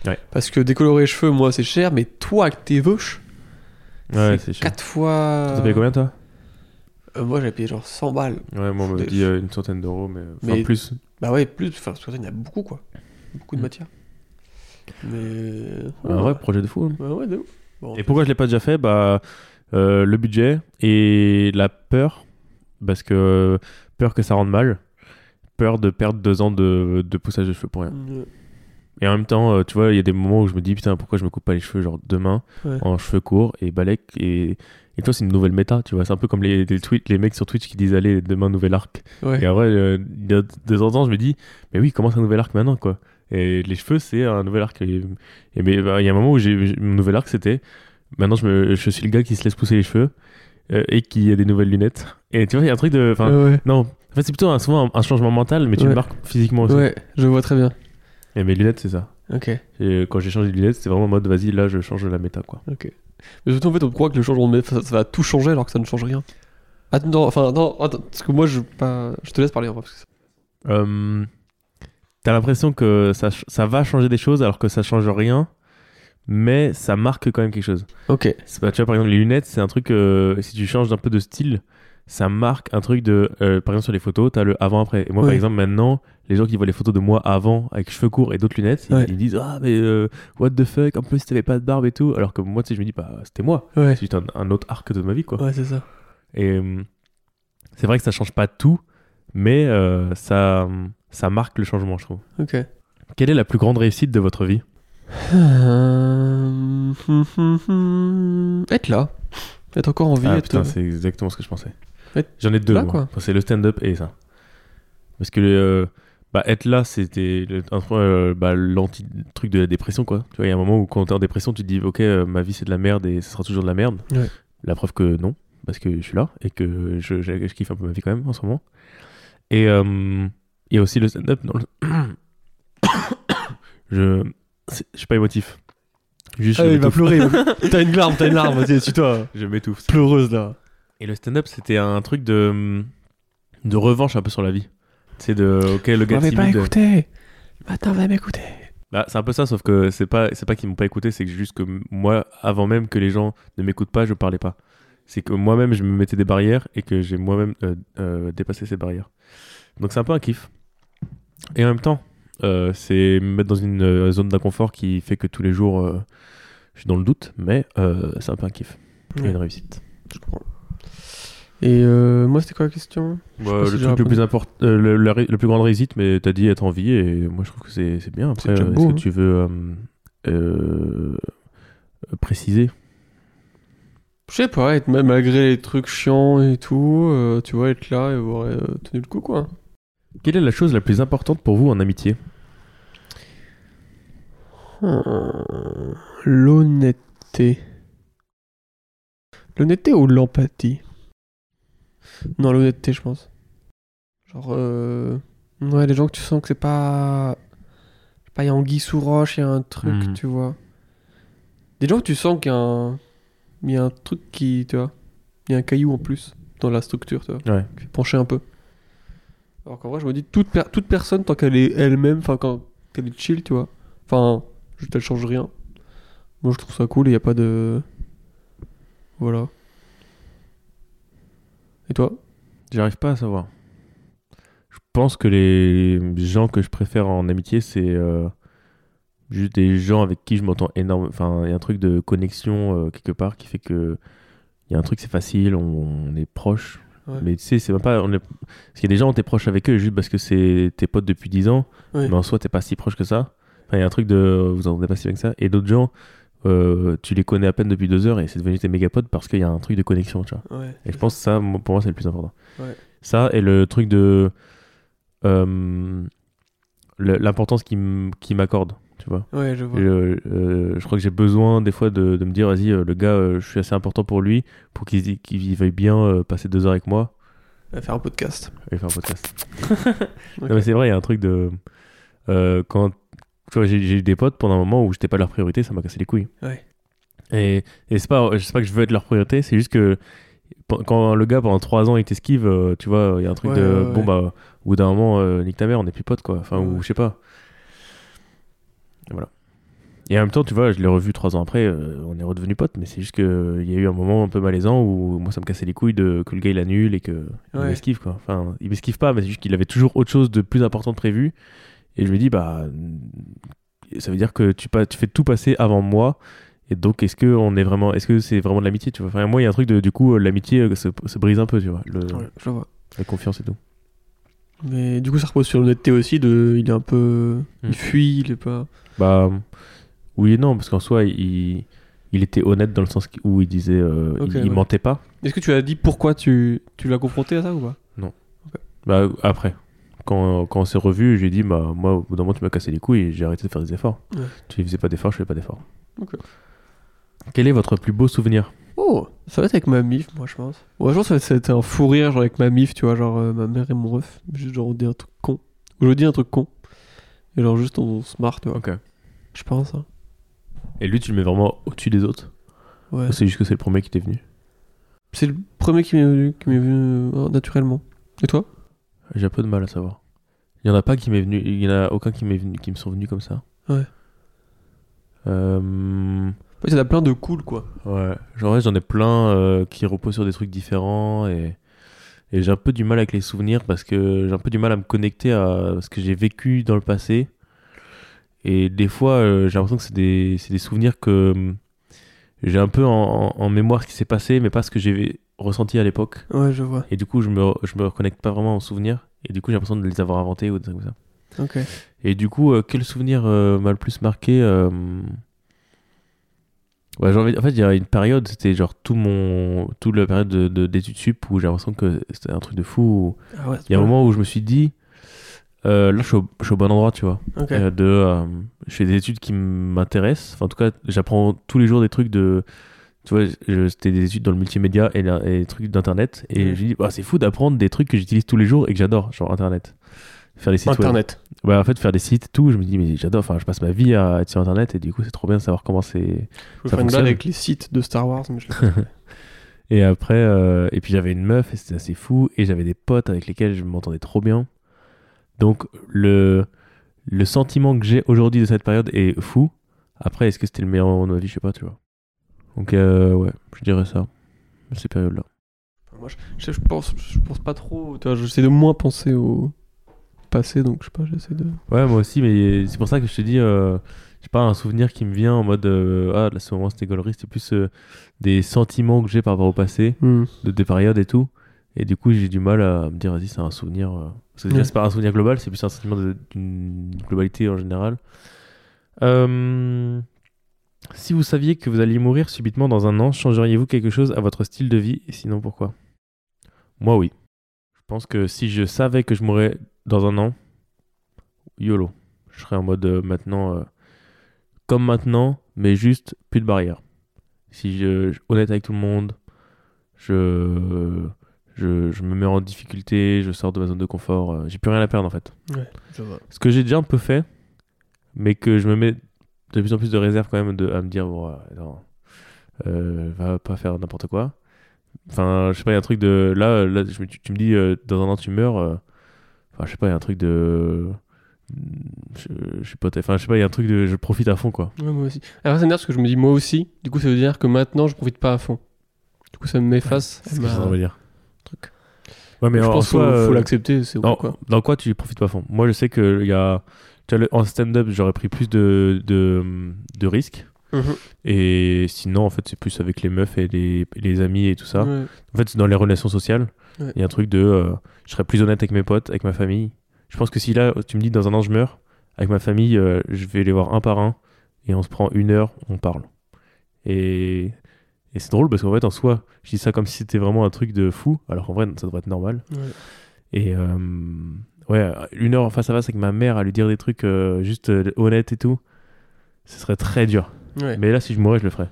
Ouais. Parce que décolorer les cheveux, moi, c'est cher, mais toi, avec tes veuches, Ouais, c'est cher. 4 fois. T'as payé combien toi? Euh, Moi, j'avais payé genre 100 balles. Ouais, moi on me dit une centaine d'euros, mais, enfin, Mais- plus. Bah ouais, plus. Enfin, parce que il y a beaucoup, quoi. Beaucoup de Mm. matière. Mais. Un vrai projet de fou. hein. Ouais, ouais, de ouf. Bon, Et pourquoi je l'ai pas déjà fait? Bah, euh, le budget et la peur, parce que peur que ça rende mal, peur de perdre deux ans de, de poussage de cheveux pour rien. Euh, Et en même temps, euh, tu vois, il y a des moments où je me dis putain, pourquoi je me coupe pas les cheveux genre demain Ouais. en cheveux courts et balèque et et toi c'est une nouvelle méta, tu vois, c'est un peu comme les, les, tweets, les mecs sur Twitch qui disent allez demain nouvel arc. Ouais. Et en vrai, euh, il y a de temps en temps, je me dis mais oui, commence un nouvel arc maintenant quoi. Et les cheveux c'est un nouvel arc. Et, mais bah, il y a un moment où j'ai- mon nouvel arc c'était maintenant je, me, je suis le gars qui se laisse pousser les cheveux euh, et qui a des nouvelles lunettes. Et tu vois, il y a un truc de enfin ouais, ouais. non, en fait c'est plutôt un, souvent un, un changement mental, mais tu le marques physiquement aussi. Ouais, je vois très bien. Et mes lunettes c'est ça. Ok. Et quand j'ai changé de lunettes, c'était vraiment en mode vas-y, là je change la méta quoi. Ok. Mais surtout, en fait, on croit que le changement de méthode, ça, ça va tout changer alors que ça ne change rien. Attends, enfin, non, attends, parce que moi, je, pas... je te laisse parler Euh, T'as l'impression que ça, ça va changer des choses alors que ça change rien, mais ça marque quand même quelque chose. Ok. Pas, tu vois, par exemple, les lunettes, c'est un truc, euh, si tu changes d'un peu de style, ça marque un truc de. euh, par exemple, sur les photos, t'as le avant-après. Et moi, par exemple, maintenant, les gens qui voient les photos de moi avant avec cheveux courts et d'autres lunettes, ils, Ouais. ils disent Ah, mais euh, what the fuck, en plus t'avais pas de barbe et tout. Alors que moi, tu sais, je me dis Bah, c'était moi. Ouais. C'est juste un, un autre arc de ma vie, quoi. Ouais, c'est ça. Et c'est vrai que ça change pas tout, mais ça, ça marque le changement, je trouve. Ok. Quelle est la plus grande réussite de votre vie? Euh, Être là. Être encore en vie. Ah être... putain, c'est exactement ce que je pensais. Être J'en ai deux. là, quoi. Enfin, c'est le stand-up et ça. Parce que euh, bah, être là, c'était le- euh, bah, l'anti-truc de la dépression, quoi. Tu vois, il y a un moment où quand t'es en dépression, tu te dis, ok, euh, ma vie c'est de la merde et ce sera toujours de la merde. Ouais. La preuve que non, parce que je suis là et que je, je, je kiffe un peu ma vie quand même en ce moment. Et euh, il y a aussi le stand-up dans le. je. Je suis pas émotif. Juste, je Ah, il va pleurer. va- t'as une larme, t'as une larme. Vas-y, suis-toi. Je m'étouffe. Pleureuse là. Et le stand-up, c'était un truc de, de revanche un peu sur la vie. C'est de, ok, le gars m'avez pas timide. écouté. Attends, vous m'écouter. Bah, c'est un peu ça, sauf que c'est pas, c'est pas qu'ils m'ont pas écouté, c'est juste que moi, avant même que les gens ne m'écoutent pas, je parlais pas. C'est que moi-même, je me mettais des barrières et que j'ai moi-même euh, euh, dépassé ces barrières. Donc c'est un peu un kiff. Et en même temps, euh, c'est me mettre dans une euh, zone d'inconfort qui fait que tous les jours, euh, je suis dans le doute, mais euh, c'est un peu un kiff. Et Ouais. une réussite. Je comprends. Et euh, moi, c'était quoi la question? Si le truc le plus important, euh, le, la, le plus grande réussite, mais t'as dit être en vie et moi je trouve que c'est c'est bien. Après, euh, est-ce hein. que tu veux euh, euh, préciser? Je sais pas, être même malgré les trucs chiants et tout, euh, tu vois, être là et avoir euh, tenu le coup, quoi. Quelle est la chose la plus importante pour vous en amitié? Hmm, L'honnêteté. L'honnêteté ou l'empathie? Non, l'honnêteté, je pense. Genre, euh... ouais, les gens que tu sens que c'est pas. je sais pas, il y a anguille sous roche, il y a un truc, Mhm. tu vois. Des gens que tu sens qu'il y a un. Il y a un truc qui. Tu vois. Il y a un caillou en plus dans la structure, tu vois. Ouais. Qui fait pencher un peu. Alors qu'en vrai, je me dis, toute, toute personne, tant qu'elle est elle-même, enfin, quand elle est chill, tu vois. Enfin, juste elle change rien. Moi, je trouve ça cool il n'y a pas de. Voilà. Et toi? J'arrive pas à savoir. Je pense que les gens que je préfère en amitié, c'est euh, juste des gens avec qui je m'entends énorme. Enfin, il y a un truc de connexion euh, quelque part qui fait que il y a un truc, c'est facile, on est proche. Ouais. Mais tu sais, c'est même pas. On est... Parce qu'il y a des gens, t'es proche avec eux juste parce que c'est tes potes depuis 10 ans, Ouais. mais en soi, t'es pas si proche que ça. Enfin, il y a un truc de. Vous en êtes pas si bien que ça. Et d'autres gens, euh, tu les connais à peine depuis deux heures et c'est devenu tes méga potes parce qu'il y a un truc de connexion, tu vois. Ouais. Et je pense que ça, pour moi, c'est le plus important. Ça et le truc de. euh, L'importance qu'il m- qu'il m'accorde. Tu vois. Ouais, je vois. Je, euh, je crois que j'ai besoin des fois de, de me dire, vas-y, euh, le gars, euh, je suis assez important pour lui, pour qu'il qu'il veuille bien euh, passer deux heures avec moi faire un podcast. et faire un podcast. Ok. Non, mais c'est vrai, il y a un truc de. euh, quand. Tu vois, j'ai eu des potes pendant un moment où j'étais pas leur priorité, ça m'a cassé les couilles. Ouais. Et, et c'est pas, pas que je veux être leur priorité, c'est juste que quand le gars pendant trois ans il t'esquive, euh, tu vois, il y a un truc Ouais, de. ouais, ouais. Bon, bah, au bout d'un moment, euh, nique ta mère, on n'est plus potes, quoi. Enfin, Ouais. ou je sais pas. Et voilà. Et en même temps, tu vois, je l'ai revu trois ans après, euh, on est redevenus potes, mais c'est juste qu'il y a eu un moment un peu malaisant où moi ça me cassait les couilles de, que le gars il annule et que il Ouais. m'esquive, quoi. Enfin, il m'esquive pas, mais c'est juste qu'il avait toujours autre chose de plus important de prévu. Et je me dis, bah, ça veut dire que tu, pas, tu fais tout passer avant moi. Et donc, est-ce que on est vraiment, est-ce que c'est vraiment de l'amitié, tu vois? Enfin, moi, il y a un truc de, du coup, euh, l'amitié euh, se, se brise un peu, tu vois, le- Ouais, je vois. la confiance et tout. Mais du coup, ça repose sur l'honnêteté aussi. De... Il est un peu. Hmm. Il fuit, il est pas. Bah, oui et non, parce qu'en soi, il, il était honnête dans le sens où il disait, euh, Ok, il, il ouais. mentait pas. Est-ce que tu as dit pourquoi tu, tu l'as confronté à ça ou pas? Bah, après, quand, quand on s'est revu, j'ai dit, bah, moi, au bout d'un moment, tu m'as cassé les couilles et j'ai arrêté de faire des efforts. Ouais. Tu faisais pas d'efforts, je fais pas d'efforts. Ok. Quel est votre plus beau souvenir? Oh, ça va être avec ma mif, moi, je pense. Ouais, je pense que ça va être un fou rire, genre avec ma mif, tu vois, genre euh, ma mère et mon ref. Juste, genre, on dit un truc con. Ou je dis un truc con. Et genre, juste, on, se marre, tu vois. Ok. Je pense, hein. Et lui, tu le mets vraiment au-dessus des autres Ouais. Ou C'est juste que c'est le premier qui t'est venu C'est le premier qui m'est venu, qui m'est venu euh, naturellement. Et toi? J'ai un peu de mal à savoir. Il y en a pas qui m'est venu, il y en a aucun qui m'est venu, qui me sont venus comme ça. Ouais. Euh, Ouais, Il y en a plein de cool, quoi. ouais. Genre ouais, j'en ai plein euh, qui reposent sur des trucs différents et et j'ai un peu du mal avec les souvenirs parce que j'ai un peu du mal à me connecter à ce que j'ai vécu dans le passé. Et des fois, euh, j'ai l'impression que c'est des, des souvenirs que hum, j'ai un peu en, en mémoire ce qui s'est passé, mais pas ce que j'ai ressenti à l'époque. Ouais, je vois. Et du coup, je me, je me reconnecte pas vraiment aux souvenirs. Et du coup, j'ai l'impression de les avoir inventés ou des trucs comme ça. Ok. Et du coup, euh, quel souvenir euh, m'a le plus marqué ouais, j'ai envie- En fait, il y a une période, c'était genre tout mon, toute la période de- de- d'études sup où j'ai l'impression que c'était un truc de fou. Ah ouais, Il y a un moment où je me suis dit, euh, là, je suis, au, je suis au bon endroit, tu vois. Euh, de, euh, je fais des études qui m'intéressent. Enfin, en tout cas, j'apprends tous les jours des trucs de. Tu vois, je- c'était des études dans le multimédia et, la- et des trucs d'internet. Et Ouais. j'ai dit, bah, c'est fou d'apprendre des trucs que j'utilise tous les jours et que j'adore, genre internet. Faire des sites web. Internet. Ouais, en fait, faire des sites tout, je me dis, mais j'adore. Enfin, je passe ma vie à être sur internet et du coup, c'est trop bien de savoir comment c'est. Je Ça faire une blague avec les sites de Star Wars, mais je. Et après, euh, et puis j'avais une meuf et c'était assez fou. Et j'avais des potes avec lesquels je m'entendais trop bien. Donc le, le sentiment que j'ai aujourd'hui de cette période est fou. Après, est-ce que c'était le meilleur moment de ma vie? Je sais pas, tu vois. Donc euh, ouais, je dirais ça. Ces périodes-là. Moi, je, je, sais, je pense, je pense pas trop. Tu vois, j'essaie de moins penser au passé, donc je sais pas, j'essaie de. Ouais, moi aussi, mais c'est pour ça que je te dis, euh, j'ai pas un souvenir qui me vient en mode euh, ah là, ce moment c'était gaulerie, c'est plus euh, des sentiments que j'ai par rapport au passé. de des périodes et tout. Et du coup, j'ai du mal à me dire, vas-y, c'est un souvenir. euh, Parce que déjà, Ouais. c'est pas un souvenir global, c'est plus un sentiment d'une globalité en général. Euh, Si vous saviez que vous alliez mourir subitement dans un an, changeriez-vous quelque chose à votre style de vie? Et sinon, pourquoi? Moi, oui. Je pense que si je savais que je mourrais dans un an, YOLO. Je serais en mode euh, maintenant, euh, comme maintenant, mais juste plus de barrières. Si je, je- honnête avec tout le monde, je, je, je me mets en difficulté, je sors de ma zone de confort, euh, j'ai plus rien à perdre en fait. Ouais, je vois. Ce que j'ai déjà un peu fait, mais que je me mets de plus en plus de réserve quand même de, à me dire, bon, non, va pas faire n'importe quoi. Enfin, je sais pas, il y a un truc de. Là, là je me- tu, tu me dis, dans un an tu meurs. Enfin, je sais pas, il y a un truc de. Je, je sais pas, enfin, je sais pas, il y a un truc de. Je profite à fond quoi. Ouais, moi aussi. Alors, ça m'énerve parce que je me dis moi aussi. Du coup, ça veut dire que maintenant, je profite pas à fond. Du coup, ça m'efface. C'est ce que ma- envie de dire. truc. Ouais, mais je en pense qu'il faut, euh, l'accepter. C'est Dans, quoi. dans quoi tu profites pas à fond? Moi, je sais que il y a, tu vois, le- en stand-up, j'aurais pris plus de, de, de risques. Mhm. Et sinon, en fait, c'est plus avec les meufs et les, les amis et tout ça. Ouais. En fait, c'est dans les relations sociales. Il Ouais. y a un truc de. euh, je serais plus honnête avec mes potes, avec ma famille. Je pense que si là, tu me dis dans un an, je meurs, avec ma famille, euh, je vais les voir un par un et on se prend une heure, on parle. Et, et c'est drôle parce qu'en fait, en soi, je dis ça comme si c'était vraiment un truc de fou, alors qu'en vrai, ça devrait être normal. Ouais. Et euh, ouais, une heure face à face avec ma mère à lui dire des trucs juste honnêtes et tout. ce serait très dur. Ouais. Mais là, si je mourais, je le ferais.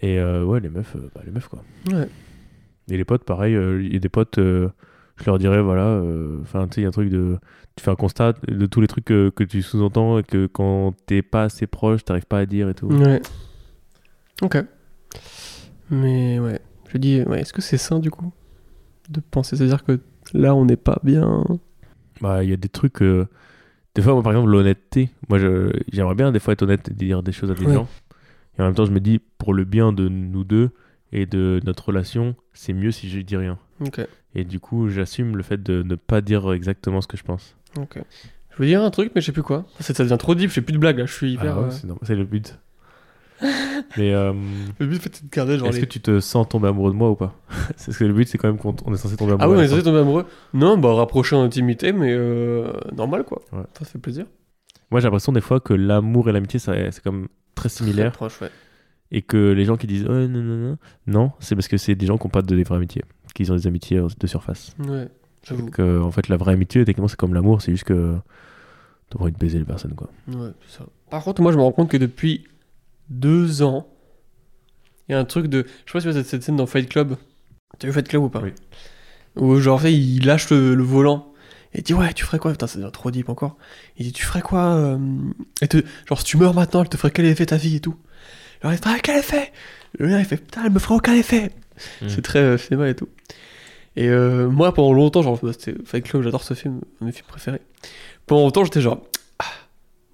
Et euh, ouais, les meufs, euh, bah, les meufs quoi. Ouais. Et les potes, pareil, euh, il y a des potes, euh, je leur dirais, voilà, euh, enfin, tu sais, il y a un truc de. Tu fais un constat de tous les trucs que, que tu sous-entends et que quand t'es pas assez proche, t'arrives pas à dire et tout. Ouais. Ok. Mais ouais. Je dis, ouais, est-ce que c'est sain du coup de penser? C'est-à-dire que là, on n'est pas bien? Bah, il y a des trucs. euh, Des fois, moi, par exemple, l'honnêteté. Moi, j'aimerais bien, des fois, être honnête et dire des choses à des Ouais. gens. Et en même temps, je me dis, pour le bien de nous deux et de notre relation, c'est mieux si je dis rien. Ok. Et du coup, j'assume le fait de ne pas dire exactement ce que je pense. Ok. Je veux dire un truc, mais je sais plus quoi. Ça, ça devient trop deep, je fais plus de blagues là. Je suis hyper. Ah ouais, euh, c'est le but. Mais euh, Le but, c'est de garder genre est-ce les- que tu te sens tomber amoureux de moi ou pas? C'est parce que le but, c'est quand même qu'on on est censé tomber amoureux. Ah oui, on est censé tomber amoureux. Non, bah rapprocher en intimité, mais euh, normal quoi. Ouais. Ça fait plaisir. Moi, j'ai l'impression des fois que l'amour et l'amitié, c'est comme très Très similaire. proche, ouais. Et que les gens qui disent ouais, non, non, non, non, c'est parce que c'est des gens qui n'ont pas de vraies amitiés, qu'ils ont des amitiés de surface. Ouais. Donc, euh, en fait, la vraie amitié, techniquement, c'est comme l'amour, c'est juste que t'as envie de baiser les personnes, quoi. Ouais, c'est ça. Par contre, moi, je me rends compte que depuis deux ans, il y a un truc de. Je sais pas si vous avez cette scène dans Fight Club. T'as vu Fight Club ou pas Oui. Où, genre, en fait, il lâche le, le volant. Et il dit, ouais, tu ferais quoi? Putain, ça devient trop deep encore. Il dit, tu ferais quoi euh, et te... Genre, si tu meurs maintenant, elle te ferait quel effet ta vie et tout Alors, il fait, ah, quel effet? Le gars, il fait, putain, elle me ferait aucun effet. Mm. C'est très euh, cinéma et tout. Et euh, moi, pendant longtemps, genre, bah, c'était Fight Club, j'adore ce film, un de mes films préférés. Pendant longtemps, j'étais genre, ah,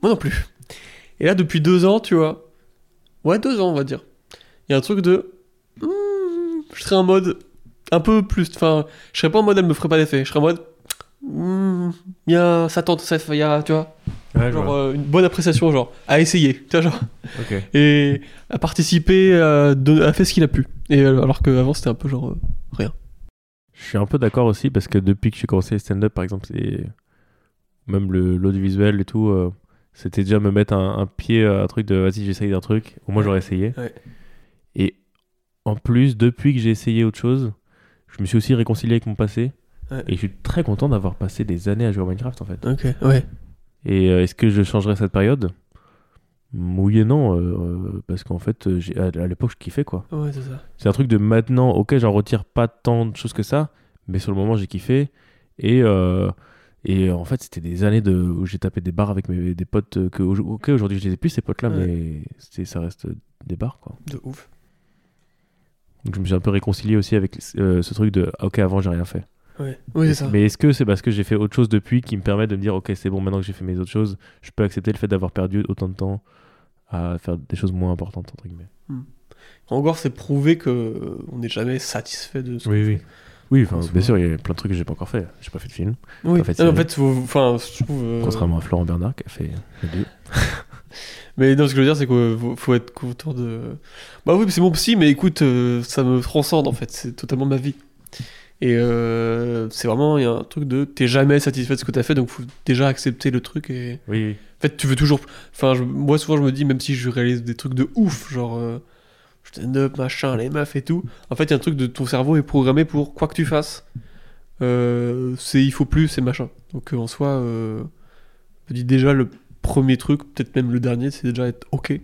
moi non plus. Et là, depuis deux ans, tu vois, ouais, deux ans, on va dire, il y a un truc de, hmm, je serais en mode un peu plus, enfin, je serais pas en mode elle me ferait pas d'effet, je serais en mode, il y a, ça tente, ça, il y a, tu vois, Ouais, genre vois. euh, une bonne appréciation, genre, à essayer, tu vois, genre, et à participer, à, faire ce qu'il a pu. Et euh, alors qu'avant, c'était un peu genre, euh, Je suis un peu d'accord aussi parce que depuis que j'ai commencé le stand-up, par exemple, c'est même l'audiovisuel et tout, euh, c'était déjà me mettre un, un pied à un truc de vas-y, j'essaye un truc. Au moins, j'aurais essayé. Ouais. Et en plus, depuis que j'ai essayé autre chose, je me suis aussi réconcilié avec mon passé. Ouais. Et je suis très content d'avoir passé des années à jouer à Minecraft en fait. ok, ouais, Et euh, est-ce que je changerais cette période? Oui et non, euh, euh, parce qu'en fait, euh, j'ai- à, à l'époque, je kiffais quoi. ouais, c'est ça. C'est un truc de maintenant, ok, j'en retire pas tant de choses que ça, mais sur le moment, j'ai kiffé. Et, euh, et en fait, c'était des années de, où j'ai tapé des bars avec mes, des potes euh, que, ok, aujourd'hui, je les ai plus, ces potes-là, Ouais. mais ça reste des bars quoi. De ouf. Donc je me suis un peu réconcilié aussi avec euh, ce truc de, ah, ok, avant, j'ai rien fait. Ouais, oui, c'est ça. Mais est-ce que c'est parce que j'ai fait autre chose depuis qui me permet de me dire, ok, c'est bon, maintenant que j'ai fait mes autres choses, je peux accepter le fait d'avoir perdu autant de temps à faire des choses moins importantes, entre guillemets? Encore, c'est prouvé que euh, on n'est jamais satisfait de ce Oui, oui. Oui, enfin, bien sûr, il y a plein de trucs que j'ai pas encore fait. J'ai pas fait de film, Oui, En fait, en c'est- fait, faut- enfin, je trouve. euh, contrairement à Florent Bernard qui a fait les deux. Mais non, ce que je veux dire, c'est qu'il faut, faut être content de. Bah oui, c'est mon psy, mais écoute, euh, ça me transcende en fait, c'est totalement ma vie. Et euh, c'est vraiment, il y a un truc de. T'es jamais satisfait de ce que t'as fait, donc faut déjà accepter le truc et. Oui, oui. En fait, tu veux toujours. Enfin, je- moi, souvent, je me dis, même si je réalise des trucs de ouf, genre. euh, stand-up, machin, les meufs et tout. En fait, il y a un truc de ton cerveau est programmé pour quoi que tu fasses. euh, c'est il faut plus, c'est machin. Donc, euh, en soi, euh, je dis déjà, le premier truc, peut-être même le dernier, c'est déjà être OK. Et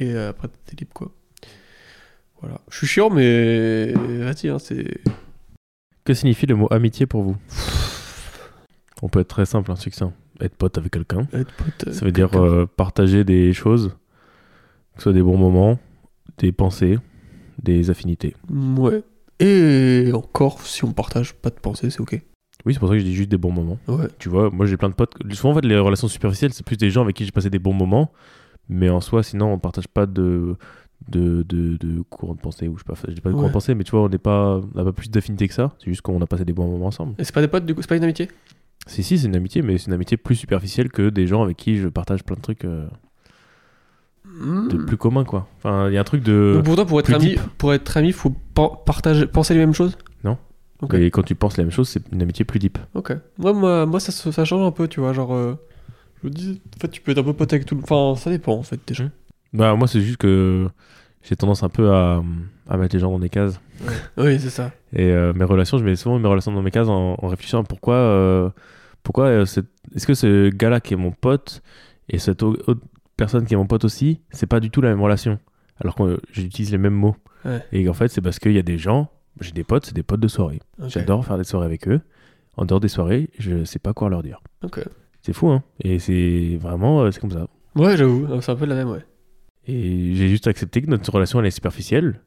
euh, après, t'es libre, quoi. Voilà. Je suis chiant, mais. Vas-y, hein, c'est. Que signifie le mot amitié pour vous? On peut être très simple, hein, succinct. Être pote avec quelqu'un. Être pote. Ça veut dire partager des choses, que ce soit des bons moments, des pensées, des affinités. Ouais. Et encore, si on partage pas de pensée, c'est OK. Oui, c'est pour ça que je dis juste des bons moments. Ouais. Tu vois, moi j'ai plein de potes. Souvent, en fait, les relations superficielles, c'est plus des gens avec qui j'ai passé des bons moments. Mais en soi, sinon, on partage pas de, de, de, de courant de pensée. Ou je sais pas, pas de courant de pensée, mais tu vois, on n'est pas, on n'a pas plus d'affinité que ça. C'est juste qu'on a passé des bons moments ensemble. Et c'est pas des potes, du coup, c'est pas une amitié? Si, si, c'est une amitié, mais c'est une amitié plus superficielle que des gens avec qui je partage plein de trucs euh, de plus communs, quoi. Enfin, il y a un truc de. Donc pour toi, pour être ami, deep. pour être ami, faut partager, penser les mêmes choses? ok. Et quand tu penses la même chose, c'est une amitié plus deep. Ok. Moi, moi, moi ça, ça change un peu, tu vois, genre. euh, je me dis, en fait, tu peux être un peu pote avec tout le. Enfin, ça dépend, en fait, déjà. Bah, moi, c'est juste que j'ai tendance un peu à, à mettre les gens dans des cases. Oui, c'est ça. Et euh, mes relations, je mets souvent mes relations dans mes cases en, en réfléchissant à pourquoi. euh, pourquoi euh, est-ce que ce gars-là qui est mon pote et cet au- au- personne qui est mon pote aussi, c'est pas du tout la même relation. Alors que j'utilise les mêmes mots. Ouais. Et en fait, c'est parce qu'il y a des gens, j'ai des potes, c'est des potes de soirée. J'adore faire des soirées avec eux. En dehors des soirées, je sais pas quoi leur dire. Ok. C'est fou, hein Et c'est vraiment, euh, c'est comme ça. Ouais, j'avoue, c'est un peu la même, ouais. Et j'ai juste accepté que notre relation elle est superficielle.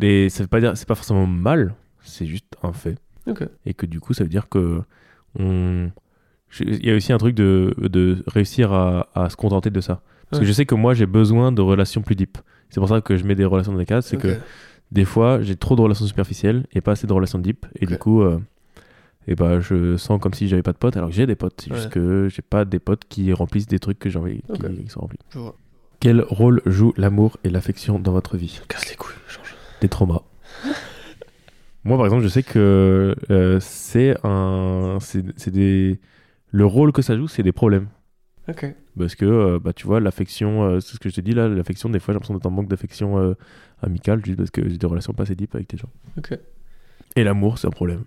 Et ça veut pas dire, c'est pas forcément mal, c'est juste un fait. Ok. Et que du coup, ça veut dire que on, il y a aussi un truc de, de réussir à, à se contenter de ça. Parce Ouais. que je sais que moi, j'ai besoin de relations plus deep. C'est pour ça que je mets des relations dans des cases. C'est que des fois, j'ai trop de relations superficielles et pas assez de relations deep. Et du coup, euh, et bah, je sens comme si j'avais pas de potes, alors que j'ai des potes. C'est Ouais. juste que j'ai pas des potes qui remplissent des trucs que j'ai envie qui, Ok. qui sont remplis. Je vois. Quel rôle joue l'amour et l'affection dans votre vie? Casse les couilles, change. Des traumas. Moi, par exemple, je sais que euh, c'est un, c'est des, le rôle que ça joue, c'est des problèmes. Ok. Parce que, euh, bah, tu vois, l'affection, euh, c'est ce que je te dis là, l'affection, des fois, j'ai l'impression d'être en manque d'affection euh, amicale, juste parce que j'ai des relations pas assez deep avec des gens. Et l'amour, c'est un problème.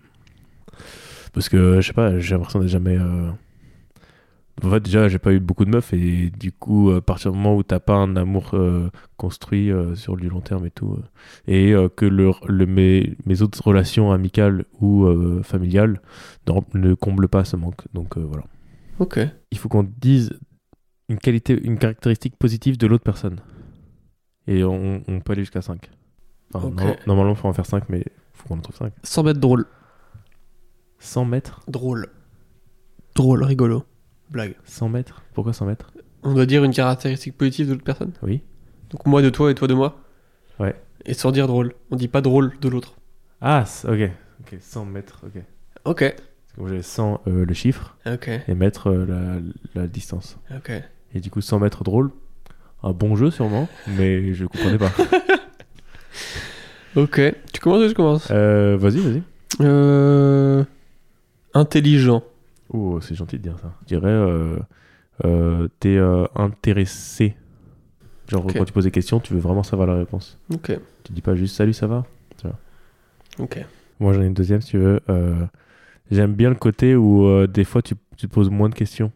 Parce que, je sais pas, j'ai l'impression d'être jamais. En fait, déjà, j'ai pas eu beaucoup de meufs, et du coup, à partir du moment où t'as pas un amour construit sur du long terme et tout, et que le, le- mes, mes autres relations amicales ou familiales ne, comblent pas ce manque. Donc voilà. Ok. Il faut qu'on dise une qualité, une caractéristique positive de l'autre personne. Et on, on peut aller jusqu'à 5. Enfin, Ok. norma- Normalement, il faut en faire 5, mais il faut qu'on en trouve 5. 100 mètres drôle. 100 mètres? Drôle. Drôle, rigolo. Blague. 100 mètres? Pourquoi 100 mètres? On doit dire une caractéristique positive de l'autre personne? Oui. Donc moi de toi et toi de moi? Ouais. Et sans dire drôle. On dit pas drôle de l'autre. Ah, ok. Ok, 100 mètres, ok. Ok. Moi, j'avais 100 euh, le chiffre et mètres euh, la, la distance. Et du coup, 100 mètres drôle. Un bon jeu sûrement, mais je comprenais pas. Ok. Tu commences ou je commence? Euh, vas-y, vas-y. Euh... Intelligent. Oh, c'est gentil de dire ça. Je dirais, t'es intéressé. Genre, quand tu poses des questions, tu veux vraiment savoir la réponse. Ok. Tu dis pas juste salut, ça va? Ok. Moi, j'en ai une deuxième si tu veux. J'aime bien le côté où euh, des fois tu, tu te poses moins de questions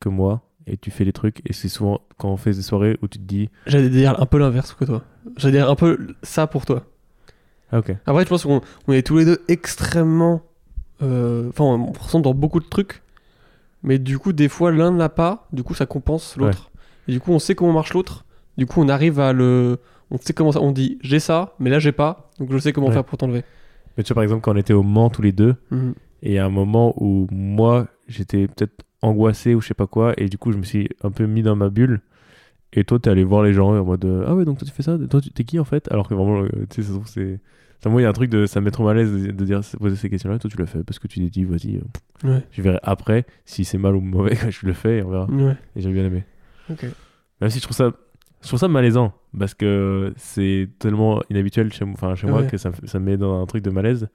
que moi et tu fais les trucs. Et c'est souvent quand on fait des soirées où tu te dis J'allais dire un peu l'inverse que toi. J'allais dire un peu ça pour toi. Ah, ok. Après, je pense qu'on on est tous les deux extrêmement. euh, Enfin, on ressemble dans beaucoup de trucs. Mais du coup, des fois, l'un ne l'a pas. Du coup, ça compense l'autre. Et du coup, on sait comment marche l'autre. Du coup, on arrive à le. On sait comment ça. On dit j'ai ça, mais là, j'ai pas. Donc, je sais comment Ouais. faire pour t'enlever. Mais tu vois, par exemple, quand on était au Mans tous les deux, Mhm. Et a un moment où moi, j'étais peut-être angoissé ou je sais pas quoi, et du coup, je me suis un peu mis dans ma bulle. Et toi, t'es allé voir les gens en mode euh, Ah ouais, donc toi, tu fais ça? Toi, tu- t'es qui en fait? Alors que vraiment, euh, tu sais, ça se trouve, c'est. ça, Moi, il y a un truc de. Ça me met trop mal à l'aise de, de dire, poser ces questions-là. Toi, tu le fais parce que tu t'es dit, vas-y, euh, Ouais. je verrai après si c'est mal ou mauvais. je le fais et on verra. Ouais. Et j'ai bien aimé. Ok. Même si je trouve ça, je trouve ça malaisant parce que c'est tellement inhabituel chez, moi- enfin, chez moi Ouais. que ça me met dans un truc de malaise.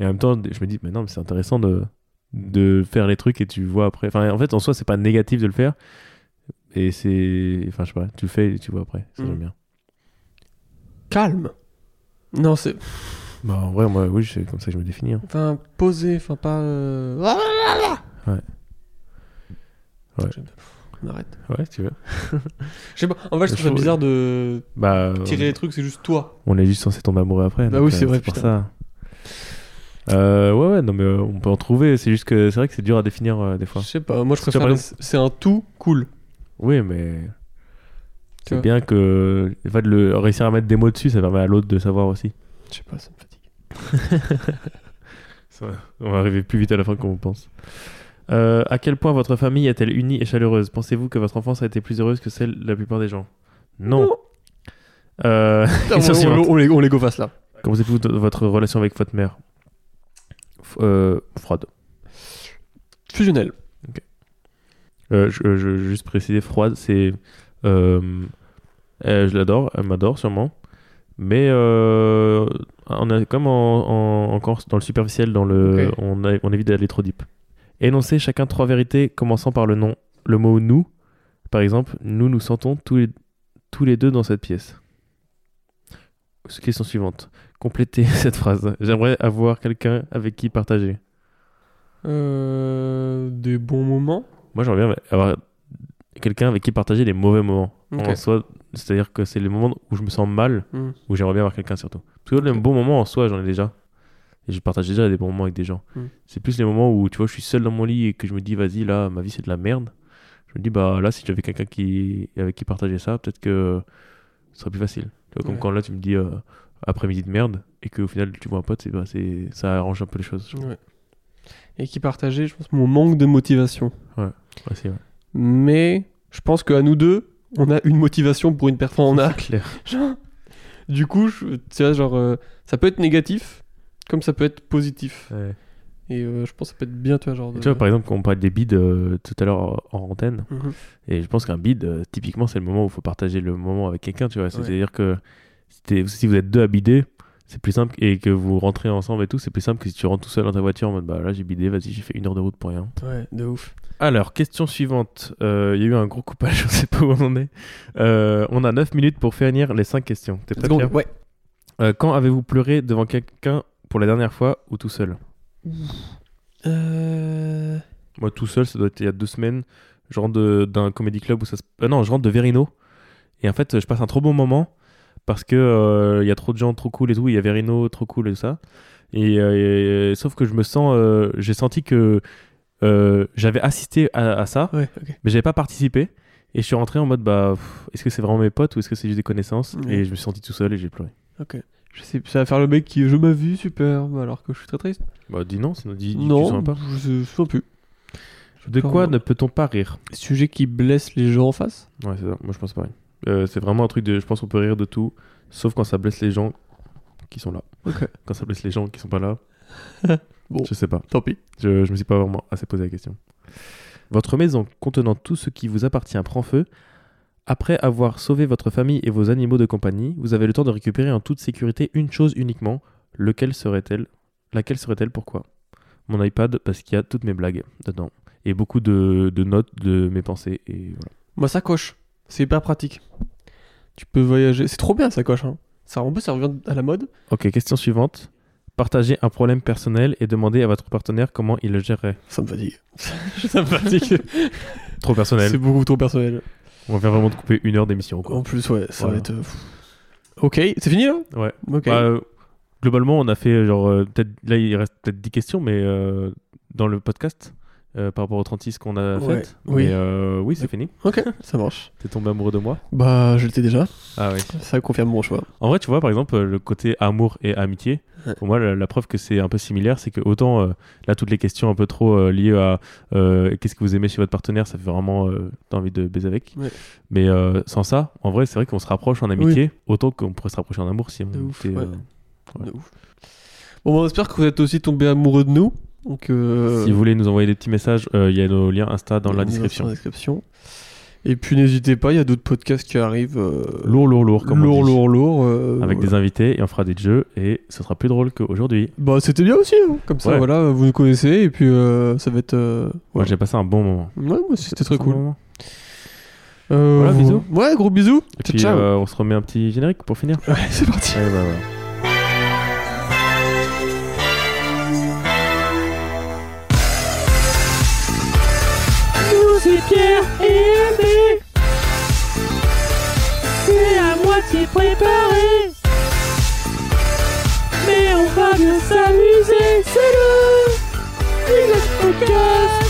Et en même temps, je me dis, mais non, mais c'est intéressant de, de faire les trucs et tu vois après. Enfin, en fait, en soi, c'est pas négatif de le faire. Et c'est. Enfin, je sais pas, tu le fais et tu vois après. Ça, Mm. j'aime bien. Calme. Non, c'est. Bah, en vrai, moi, oui, c'est comme ça que je me définis. hein. Enfin, posé. Enfin, pas. euh, Ouais. Ouais. On arrête. Ouais, si tu veux. Je sais pas. En fait, je trouve ça bizarre de Bah, tirer les trucs, c'est juste toi. on est juste censé tomber amoureux après. Bah oui, c'est euh, vrai, pour putain. ça. Euh, ouais, ouais, non, mais euh, on peut en trouver. C'est juste que c'est vrai que c'est dur à définir euh, des fois. Je sais pas. Moi, je Tu vois, préfère. par les- C'est un tout cool. Oui, mais Tu c'est vois. bien que en fait, le, réussir à mettre des mots dessus, ça permet à l'autre de savoir aussi. Je sais pas, ça me fatigue. Ça va. On va arriver plus vite à la fin qu'on pense. Euh, à quel point votre famille est-elle unie et chaleureuse? Pensez-vous que votre enfance a été plus heureuse que celle de la plupart des gens? Non. Non. Euh, Question on, suivante. on, on les, on les go face là. comment de- votre relation avec votre mère? Euh, Froide. Fusionnel. Euh, je, je- juste préciser, froide, c'est. euh, je l'adore, elle m'adore sûrement. Mais on est comme en, en- encore dans le superficiel, dans le, on, a- on évite d'aller trop deep. Énoncez chacun trois vérités, commençant par le nom. Le mot nous, par exemple, nous nous sentons tous les, tous les deux dans cette pièce. Question suivante. Complétez cette phrase. J'aimerais avoir quelqu'un avec qui partager. Euh, des bons moments? Moi, j'aimerais bien avoir quelqu'un avec qui partager les mauvais moments. En soi, c'est-à-dire que c'est les moments où je me sens mal, Hmm. où j'aimerais bien avoir quelqu'un surtout. Parce que les bons moments en soi, j'en ai déjà. Et je partage déjà des bons moments avec des gens. Mm. C'est plus les moments où, tu vois, je suis seul dans mon lit et que je me dis, vas-y, là, ma vie, c'est de la merde. Je me dis, bah là, si j'avais quelqu'un qui... avec qui partager ça, peut-être que ce serait plus facile. Tu vois, comme Ouais. quand là, tu me dis euh, après-midi de merde et qu'au final, tu vois un pote, bah, ça arrange un peu les choses. Ouais. Et qui partageait, je pense, mon manque de motivation. Ouais, c'est vrai. Mais je pense qu'à nous deux, on a une motivation pour une performance. On a. clair. Genre, du coup, je- tu vois, genre, euh, ça peut être négatif, comme ça peut être positif. Ouais. Et euh, je pense que ça peut être bien, tu vois, genre. De- Tu vois, par exemple, quand on parlait des bides euh, tout à l'heure en antenne, Mhm. Et je pense qu'un bid, euh, typiquement, c'est le moment où il faut partager le moment avec quelqu'un, tu vois. C'est-à-dire que si vous êtes deux à bider, c'est plus simple, et que vous rentrez ensemble et tout, c'est plus simple que si tu rentres tout seul dans ta voiture en mode bah là j'ai bidé, vas-y, j'ai fait une heure de route pour rien. Ouais, de ouf. Alors, question suivante. Euh, Il y a eu un gros coupage, je sais pas où on en est. Euh, on a 9 minutes pour finir les 5 questions. T'es prêt, Ouais. Euh, Quand avez-vous pleuré devant quelqu'un pour la dernière fois ou tout seul? Euh... Moi, tout seul, ça doit être il y a deux semaines. Je rentre d'un comédie club où ça se... euh, non, je rentre de Verino. Et en fait, je passe un trop bon moment parce que euh, il y a trop de gens trop cool et tout. Il y a Verino trop cool et tout ça. Et, euh, et- sauf que je me sens, euh, j'ai senti que j'avais assisté à, à ça, Ouais, ok. mais j'avais pas participé. Et je suis rentré en mode bah, est-ce que c'est vraiment mes potes ou est-ce que c'est juste des connaissances? Et je me suis senti tout seul et j'ai pleuré. Ok. Je sais, ça va faire le mec qui je m'as vu, super, alors que je suis très triste. Bah dis non, sinon dis, dis tu non, sens pas. je je sens plus. De quoi ne peut-on pas rire? Sujet qui blesse les gens en face? Ouais, c'est ça. Moi, je pense pareil. Euh, c'est vraiment un truc de. Je pense qu'on peut rire de tout, sauf quand ça blesse les gens qui sont là. Quand ça blesse les gens qui sont pas là. Bon. Je sais pas. Tant pis. Je, je me suis pas vraiment assez posé la question. Votre maison contenant tout ce qui vous appartient prend feu. Après avoir sauvé votre famille et vos animaux de compagnie, vous avez le temps de récupérer en toute sécurité une chose uniquement. Lequel serait-elle? Laquelle serait-elle? Pourquoi? Mon iPad, parce qu'il y a toutes mes blagues dedans. Et beaucoup de, de notes de mes pensées. Et voilà. Moi, ça coche. C'est hyper pratique. Tu peux voyager. C'est trop bien, ça coche. Hein. Ça, en plus, ça revient à la mode. Ok, question suivante. Partagez un problème personnel et demandez à votre partenaire comment il le gérerait. Ça me fatigue. ça me fatigue. Trop personnel. C'est beaucoup trop personnel. On vient vraiment de couper une heure d'émission. En plus, ouais, ça Voilà. va être. euh. Ok, c'est fini là? Ouais. Bah, euh, globalement, on a fait genre euh, peut-être là il reste peut-être 10 questions, mais euh, dans le podcast euh, par rapport aux 36 qu'on a Ouais, faites. oui. Euh, oui, c'est fini. ok, ça marche. T'es tombé amoureux de moi? Bah, je l'étais déjà. Ah oui. Ça confirme mon choix. En vrai, tu vois, par exemple, le côté amour et amitié, Ouais. pour moi, la, la preuve que c'est un peu similaire, c'est que autant euh, là, toutes les questions un peu trop euh, liées à euh, qu'est-ce que vous aimez chez votre partenaire, ça fait vraiment t'as envie de baiser avec. Ouais. Mais sans ça, en vrai, c'est vrai qu'on se rapproche en amitié autant qu'on pourrait se rapprocher en amour si on De ouf, était, ouais. Ouais. De ouf. Bon, bah, on espère que vous êtes aussi tombé amoureux de nous. Donc, Si vous voulez nous envoyer des petits messages, il y a nos liens Insta dans la dans description. la description. Et puis n'hésitez pas, il y a d'autres podcasts qui arrivent. euh, Lourd, lourd, lourd, comme lourd, on dit. lourd, lourd, euh, Avec voilà. des invités et on fera des jeux et ce sera plus drôle qu'aujourd'hui. Bah, c'était bien aussi. hein. Comme ça, Ouais. voilà, vous nous connaissez. Et puis, euh, ça va être. voilà. j'ai passé un bon moment. Ouais, moi aussi, c'était très bon cool. Euh, Voilà, bisous. Ouais, gros bisous. Et Ciao, puis, ciao. on se remet un petit générique pour finir. Ouais, c'est parti. Allez, bah, Pierre et Aimé. C'est à moitié préparé. Mais on va bien s'amuser, c'est le Relax Podcast.